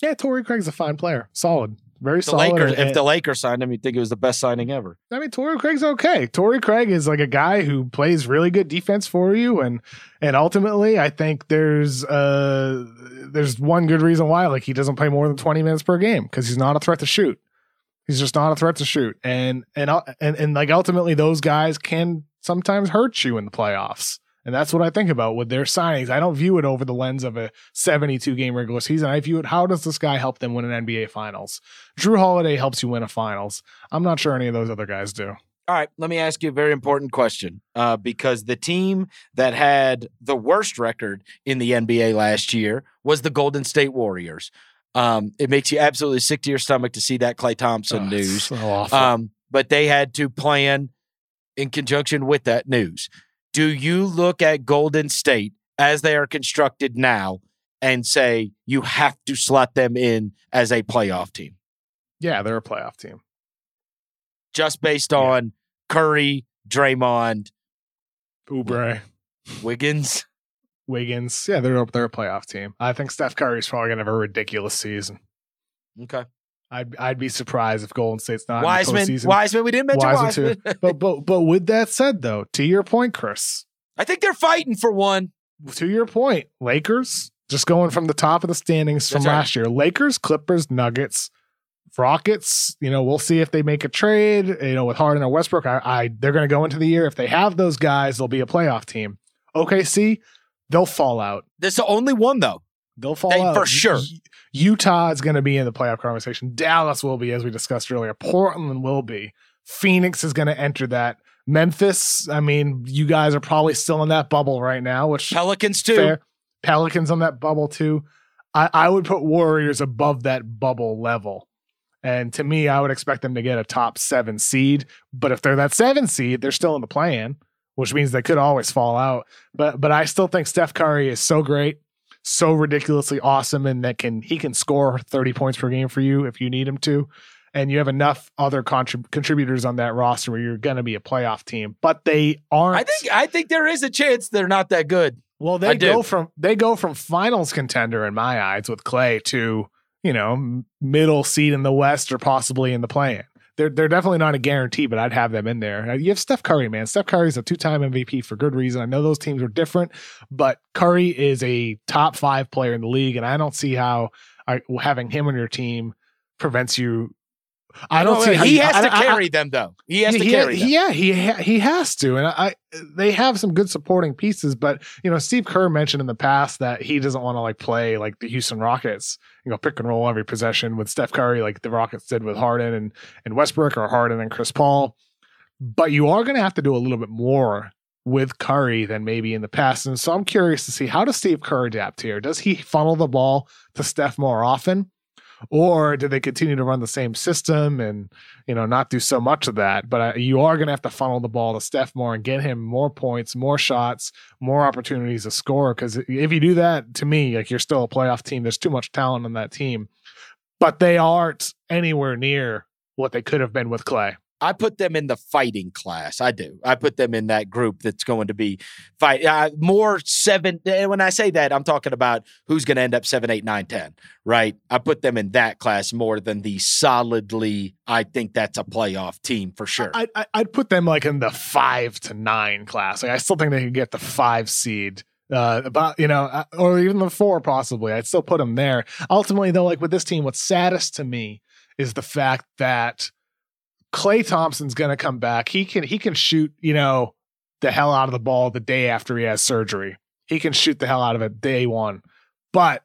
Yeah, Torrey Craig's a fine player. Solid. Very
The
solid.
Lakers, if the Lakers signed him, you'd think it was the best signing ever.
I mean, Torrey Craig's okay. Torrey Craig is like a guy who plays really good defense for you, and and ultimately, I think there's uh there's one good reason why like he doesn't play more than 20 minutes per game because he's not a threat to shoot. He's just not a threat to shoot, and and uh, and and like ultimately, those guys can sometimes hurt you in the playoffs. And that's what I think about with their signings. I don't view it over the lens of a 72 game regular season. I view it how does this guy help them win an NBA finals? Jrue Holiday helps you win a finals. I'm not sure any of those other guys do.
All right, let me ask you a very important question uh, because the team that had the worst record in the NBA last year was the Golden State Warriors. Um, it makes you absolutely sick to your stomach to see that Klay Thompson
Oh,
news.
So.
Um, but they had to plan in conjunction with that news. Do you look at Golden State as they are constructed now and say you have to slot them in as a playoff team
yeah, they're a playoff team.
just based on Curry, Draymond,
Oubre.
Wiggins?
Wiggins. Yeah, they're they're a playoff team. I think Steph Curry's probably gonna have a ridiculous season.
Okay.
I'd I'd be surprised if Golden State's not
Wiseman.
in the postseason.
Wiseman. We didn't mention
Wiseman
Wiseman. *laughs*
but but but with that said, though, to your point, Chris,
I think they're fighting for one.
to your point, Lakers just going from the top of the standings from
right.
last year. Lakers, Clippers, Nuggets, Rockets. You know, we'll see if they make a trade. You know, with Harden or Westbrook, I, I they're going to go into the year if they have those guys, they'll be a playoff team. OKC, they'll fall out.
That's the only one though.
They'll fall
They-
out
for sure.
Utah is going to be in the playoff conversation. Dallas will be, as we discussed earlier. Portland will be. Phoenix is going to enter that. Memphis, I mean, you guys are probably still in that bubble right now, which
Pelicans too.
fair. Pelicans on that bubble too. I, I would put Warriors above that bubble level. And to me, I would expect them to get a top seven seed. But if they're that seven seed, they're still in the plan, which means they could always fall out. But but I still think Steph Curry is so great, so ridiculously awesome, and that can he can score 30 points per game for you if you need him to. And you have enough other contrib- contributors on that roster where you're going to be a playoff team, but they aren't.
I think I think there is a chance they're not that good.
Well,
I
they
do.
go from they go from finals contender in my eyes with Klay to you know middle seed in the West or possibly in the play-in. They're they're definitely not a guarantee, but I'd have them in there. Uh, You have Steph Curry, man. Steph Curry's a two-time MVP for good reason. I know those teams are different, but Curry is a top five player in the league, and I don't see how I, having him on your team prevents you. I don't
No,
see
he
you-
has
I-
to
I- I-
carry them though. He has to carry
he-. Yeah, he ha- he has to, and I, they have some good supporting pieces. But you know, Steve Kerr mentioned in the past that he doesn't want to like play like the Houston Rockets, you know, pick and roll every possession with Steph Curry, like the Rockets did with Harden and and Westbrook, or Harden and Chris Paul. But you are going to have to do a little bit more with Curry than maybe in the past, and so I'm curious to see how does Steve Kerr adapt here? Does he funnel the ball to Steph more often? Or do they continue to run the same system and you know, not do so much of that. But uh, you are going to have to funnel the ball to Steph more and get him more points, more shots, more opportunities to score. Because if you do that, to me, like you're still a playoff team. There's too much talent on that team, but they aren't anywhere near what they could have been with Klay.
I put them in the fighting class. I do. I put them in that group that's going to be fight uh, more seven. And when I say that, I'm talking about who's going to end up seven, eight, nine, ten. Right. I put them in that class more than the solidly. I think that's a playoff team for sure.
I, I, I'd put them like in the five to nine class. Like I still think they could get the five seed. Uh, about you know, uh, or even the four possibly. I'd still put them there. Ultimately, though, like with this team, what's saddest to me is the fact that Klay Thompson's going to come back. He can he can shoot you know the hell out of the ball the day after he has surgery. He can shoot the hell out of it day one, but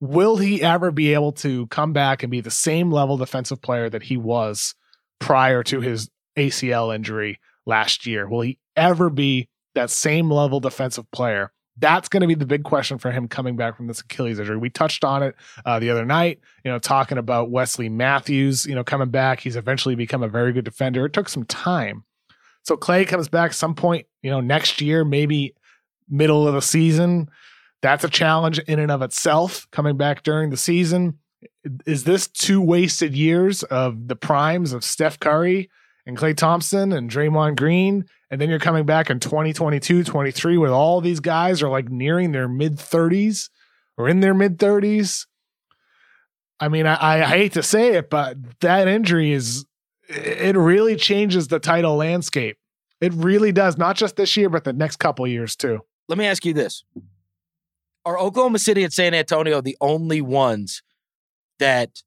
will he ever be able to come back and be the same level defensive player that he was prior to his ACL injury last year? Will he ever be that same level defensive player? That's going to be the big question for him coming back from this Achilles injury. We touched on it uh, the other night, you know, talking about Wesley Matthews, you know, coming back. He's eventually become a very good defender. It took some time. So Klay comes back some point, you know, next year, maybe middle of the season. That's a challenge in and of itself coming back during the season. Is this two wasted years of the primes of Steph Curry and Klay Thompson and Draymond Green? And then you're coming back in 2022, 23, where all these guys are like nearing their mid 30s or in their mid 30s. I mean, I, I hate to say it, but that injury is, it really changes the title landscape. It really does, not just this year, but the next couple years too.
Let me ask you this: Are Oklahoma City and San Antonio the only ones that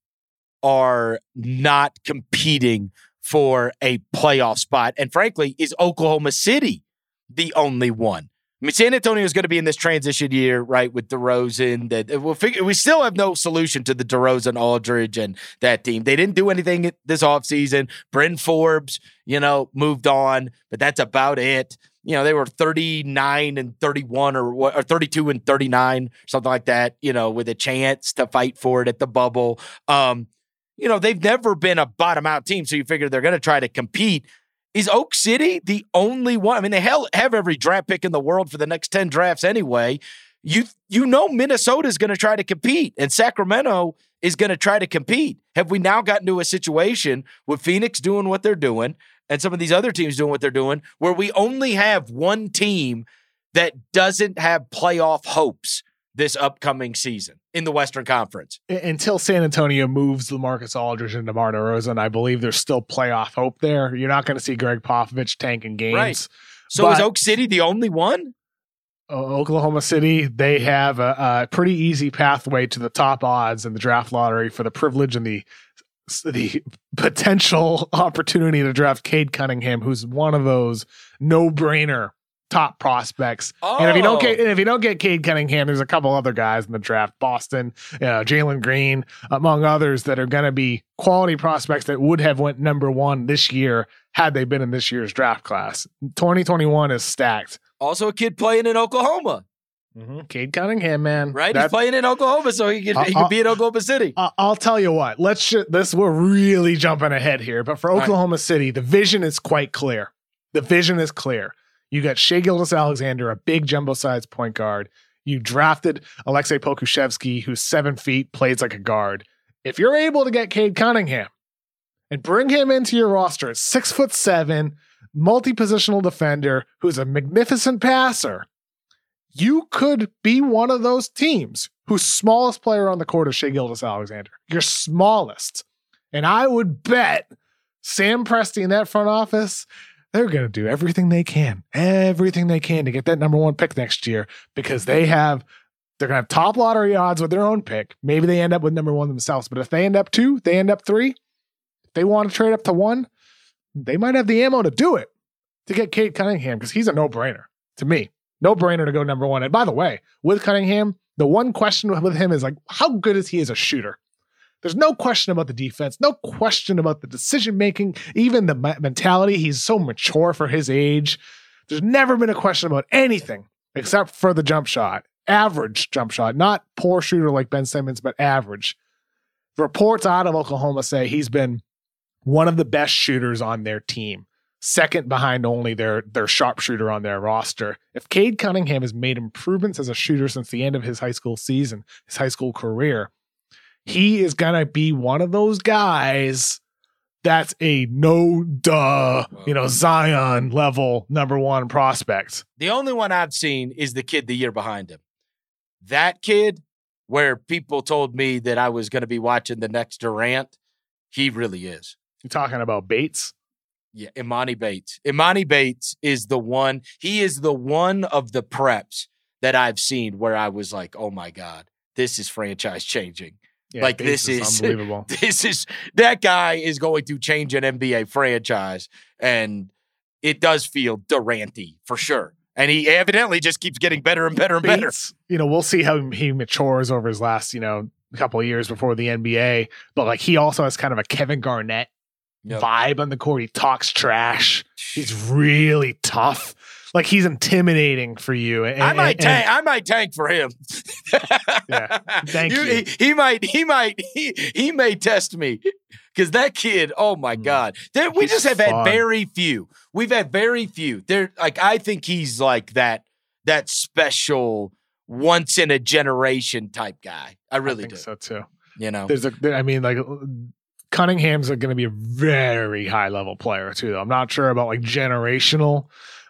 are not competing for a playoff spot? And frankly, is Oklahoma City the only one? I mean, San Antonio is going to be in this transition year, right, with DeRozan. That we'll figure. We still have no solution to the DeRozan, Aldridge, and that team. They didn't do anything this offseason. Bryn Forbes, you know, moved on, but that's about it. You know, they were 39 and 31 or, or 32 and 39, something like that, you know, with a chance to fight for it at the bubble. Um, you know, they've never been a bottom out team, so you figure they're going to try to compete. Is Oak City the only one? I mean, they have every draft pick in the world for the next 10 drafts anyway. You you know Minnesota's going to try to compete and Sacramento is going to try to compete. Have we now gotten to a situation with Phoenix doing what they're doing and some of these other teams doing what they're doing where we only have one team that doesn't have playoff hopes this upcoming season in the Western Conference.
Until San Antonio moves Lamarcus Aldridge and DeMar DeRozan, I believe there's still playoff hope there. You're not going to see Gregg Popovich tanking games.
Right. So is Oak City the only one?
Oklahoma City, they have a, a pretty easy pathway to the top odds in the draft lottery for the privilege and the the potential *laughs* opportunity to draft Cade Cunningham, who's one of those no brainer top prospects. And if you don't get
Oh.
if you don't get Cade Cunningham, there's a couple other guys in the draft, Boston, uh, Jalen Green, among others, that are going to be quality prospects that would have went number one this year had they been in this year's draft class. 2021 is stacked.
Also a kid playing in Oklahoma,
Cade Cunningham, man,
right?
That-
He's playing in Oklahoma, so he can
Uh,
he can
uh,
be in Oklahoma City.
I- I'll tell you what. Let's ju- this. We're really jumping ahead here, but for
right.
Oklahoma City, the vision is quite clear. The vision is clear. You got Shai Gilgeous-Alexander, a big jumbo size point guard. You drafted Aleksej Pokusevski, who's seven feet, plays like a guard. If you're able to get Cade Cunningham and bring him into your roster at six foot seven, multi-positional defender who's a magnificent passer, you could be one of those teams whose smallest player on the court is Shai Gilgeous-Alexander. Your smallest. And I would bet Sam Presti in that front office, they're going to do everything they can, everything they can to get that number one pick next year because they have, they're going to have top lottery odds with their own pick. Maybe they end up with number one themselves. But if they end up two, they end up three, if they want to trade up to one, they might have the ammo to do it to get Cade Cunningham because he's a no brainer to me. No brainer to go number one. And by the way, with Cunningham, the one question with him is like, how good is he as a shooter? There's no question about the defense, no question about the decision making, even the mentality. He's so mature for his age. There's never been a question about anything except for the jump shot, average jump shot, not poor shooter like Ben Simmons, but average. Reports out of Oklahoma say he's been one of the best shooters on their team, second behind only their their sharpshooter on their roster. If Cade Cunningham has made improvements as a shooter since the end of his high school season, his high school career, he is gonna be one of those guys that's a no duh, you know, Zion level number one prospect.
The only one I've seen is the kid the year behind him. That kid, where people told me that I was going to be watching the next Durant, he really is.
You're talking about Bates.
Yeah, Emoni Bates. Emoni Bates is the one. He is the one of the preps that I've seen where I was like, "Oh my god, this is franchise changing."
Yeah,
Like, this is- *laughs*
unbelievable.
This is that guy is going to change an NBA franchise, and it does feel Duranty for sure. And he evidently just keeps getting better and better and better.
Bates, you know, we'll see how he matures over his last, you know, couple of years before the NBA. But like he also has kind of a Kevin Garnett
Yep.
vibe on the court. He talks trash. He's really tough. Like he's intimidating for you. And,
I might
and-
tank. I might tank for him. *laughs*
Yeah. Thank *laughs* you.
He, he might. He might. He, he may test me because that kid. Oh my
Mm.
god! There, we
He's
just have had very few. We've had very few. There, like I think he's like that. That special, once in a generation type guy. I
I
really
think
do.
so too.
You know.
There's a, there- I mean, like Cunningham's going to be a very high level player too. Though. I'm not sure about like generational,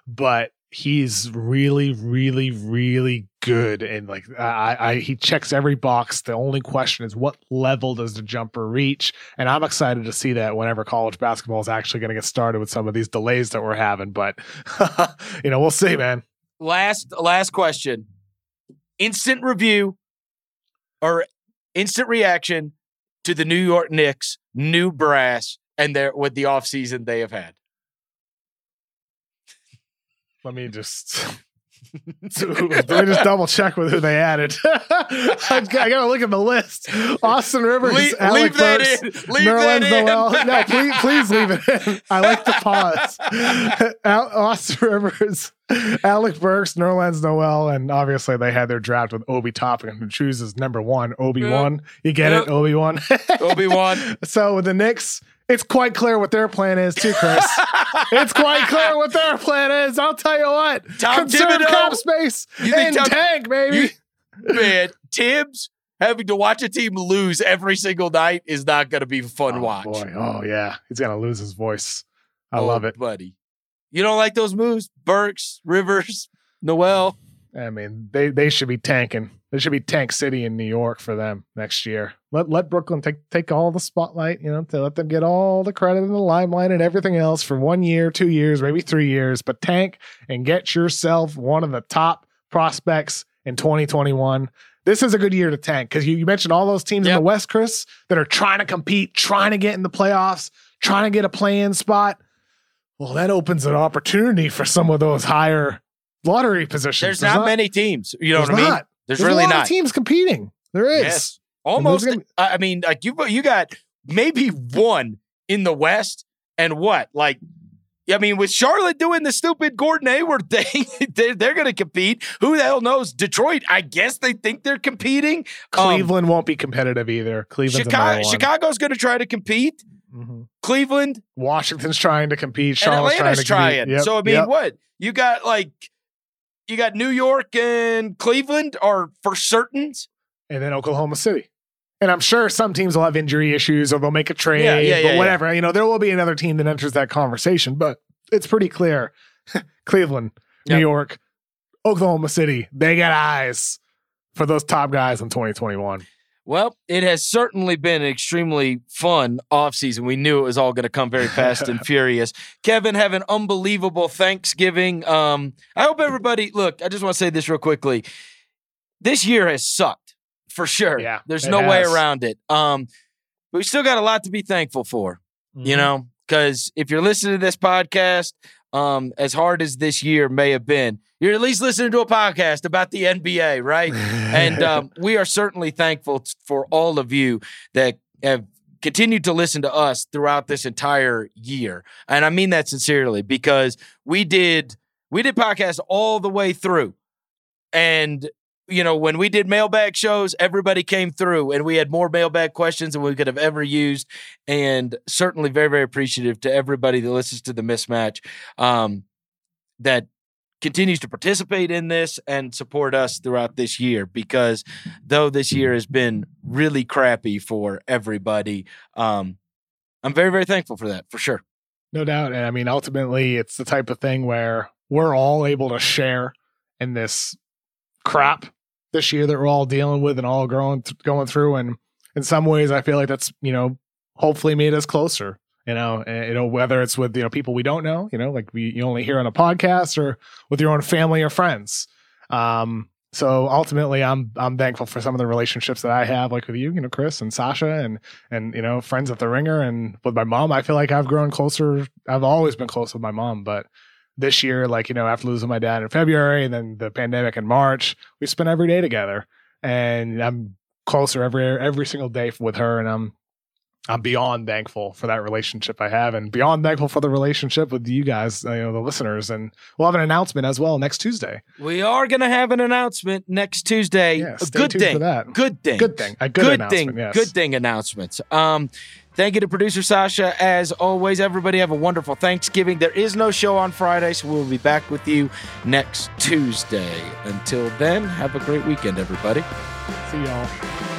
but he's really, really, really good. And like, I, I, he checks every box. The only question is what level does the jumper reach? And I'm excited to see that whenever college basketball is actually going to get started with some of these delays that we're having. But *laughs* you know, we'll see, man.
last last question. Instant review or instant reaction to the New York Knicks new brass and their with the offseason they have had.
Let me just. *laughs* Let me just double check with who they added. *laughs* I gotta look at the list. Austin Rivers,
leave,
Alec
leave that
Burks,
in. Leave that in.
Noel. *laughs* No, please, please leave it in. I like the pause. Al- Austin Rivers, Alec Burks, Nerlens Noel, and obviously they had their draft with Obi Toppin, who chooses number one, Obi Wan. You get
Yep.
it, Obi Wan.
Obi Wan.
so with the Knicks, it's quite clear what their plan is too, Chris. *laughs* it's quite clear what their plan is. I'll tell you what.
Tom
Conserve
Thibodeau.
cap space
You
and
Tom-
tank, baby.
Man, Thibs having to watch a team lose every single night is not going to be fun
oh,
watch.
Boy. Oh yeah, he's gonna lose his voice. I
Oh,
love it.
buddy. You don't like those moves, Burks, Rivers. Noel.
I mean, they they should be tanking. They should be Tank City in New York for them next year. Let let Brooklyn take take all the spotlight. You know, to let them get all the credit and the limelight and everything else for one year, two years, maybe three years. But tank and get yourself one of the top prospects in 2021. This is a good year to tank because you, you mentioned all those teams in the West, Chris, that are trying to compete, trying to get in the playoffs, trying to get a play-in spot. Well, that opens an opportunity for some of those higher lottery positions.
There's, not, many teams. You know
there's
what I mean?
not.
There's,
There's
really not.
teams competing. There is.
Yes. Almost. I mean, like you, you got maybe one in the West, and what? Like, I mean, with Charlotte doing the stupid Gordon Hayward *laughs* thing, they're, they're going to compete. Who the hell knows? Detroit, I guess they think they're competing. Um,
Cleveland won't be competitive either. Cleveland,
Chicago. Chicago's going to try to compete.
Mhm.
Cleveland
Washington's trying to compete. Charlotte's
Atlanta's
trying to
trying.
compete. Yep,
so I mean,
yep.
what you got? Like, you got New York and Cleveland are for certains.
and then Oklahoma City. And I'm sure some teams will have injury issues or they'll make a trade,
Yeah, yeah,
but
yeah,
whatever. You know, there will be another team that enters that conversation, but it's pretty clear. *laughs* Cleveland, New
Yep.
York, Oklahoma City, they got eyes for those top guys in 2021.
Well, it has certainly been an extremely fun offseason. We knew it was all going to come very *laughs* fast and furious. Kevin, have an unbelievable Thanksgiving. Um, I hope everybody, look, I just want to say this real quickly. This year has sucked for sure.
Yeah,
There's no way around it. Um, but we still got a lot to be thankful for,
Mm-hmm.
you know, because if you're listening to this podcast, um, as hard as this year may have been, you're at least listening to a podcast about the NBA, right? and *laughs* um, we are certainly thankful for all of you that have continued to listen to us throughout this entire year. And i mean that sincerely because we did we did podcasts all the way through. And you know when we did mailbag shows everybody came through and we had more mailbag questions than we could have ever used. And certainly very very appreciative to everybody that listens to the mismatch um, that continues to participate in this and support us throughout this year. Because though this year has been really crappy for everybody um i'm very very thankful for that for sure.
No doubt. And I mean, ultimately, it's the type of thing where we're all able to share in this crap this year that we're all dealing with and all growing going through. And in some ways, I feel like that's you know hopefully made us closer. You know, and, you know whether it's with you know people we don't know, you know, like we you only hear on a podcast or with your own family or friends. Um, so ultimately, I'm I'm thankful for some of the relationships that I have, like with you, you know, Chris and Sasha, and and you know, friends at the Ringer, and with my mom. I feel like I've grown closer. I've always been close with my mom, but this year, like you know, after losing my dad in February, and then the pandemic in March, we spent every day together, and I'm closer every every single day with her, and I'm I'm beyond thankful for that relationship I have, and beyond thankful for the relationship with you guys, you know, the listeners, and we'll have an announcement as well next Tuesday.
we are going to have an announcement next tuesday
Yeah,
a good
tuned
thing
for that.
good thing
Good thing, a good,
good
announcement.
thing
yes.
good thing announcements um thank you to producer sasha as always everybody have a wonderful thanksgiving there is no show on friday so we'll be back with you next tuesday until then have a great weekend everybody
See y'all.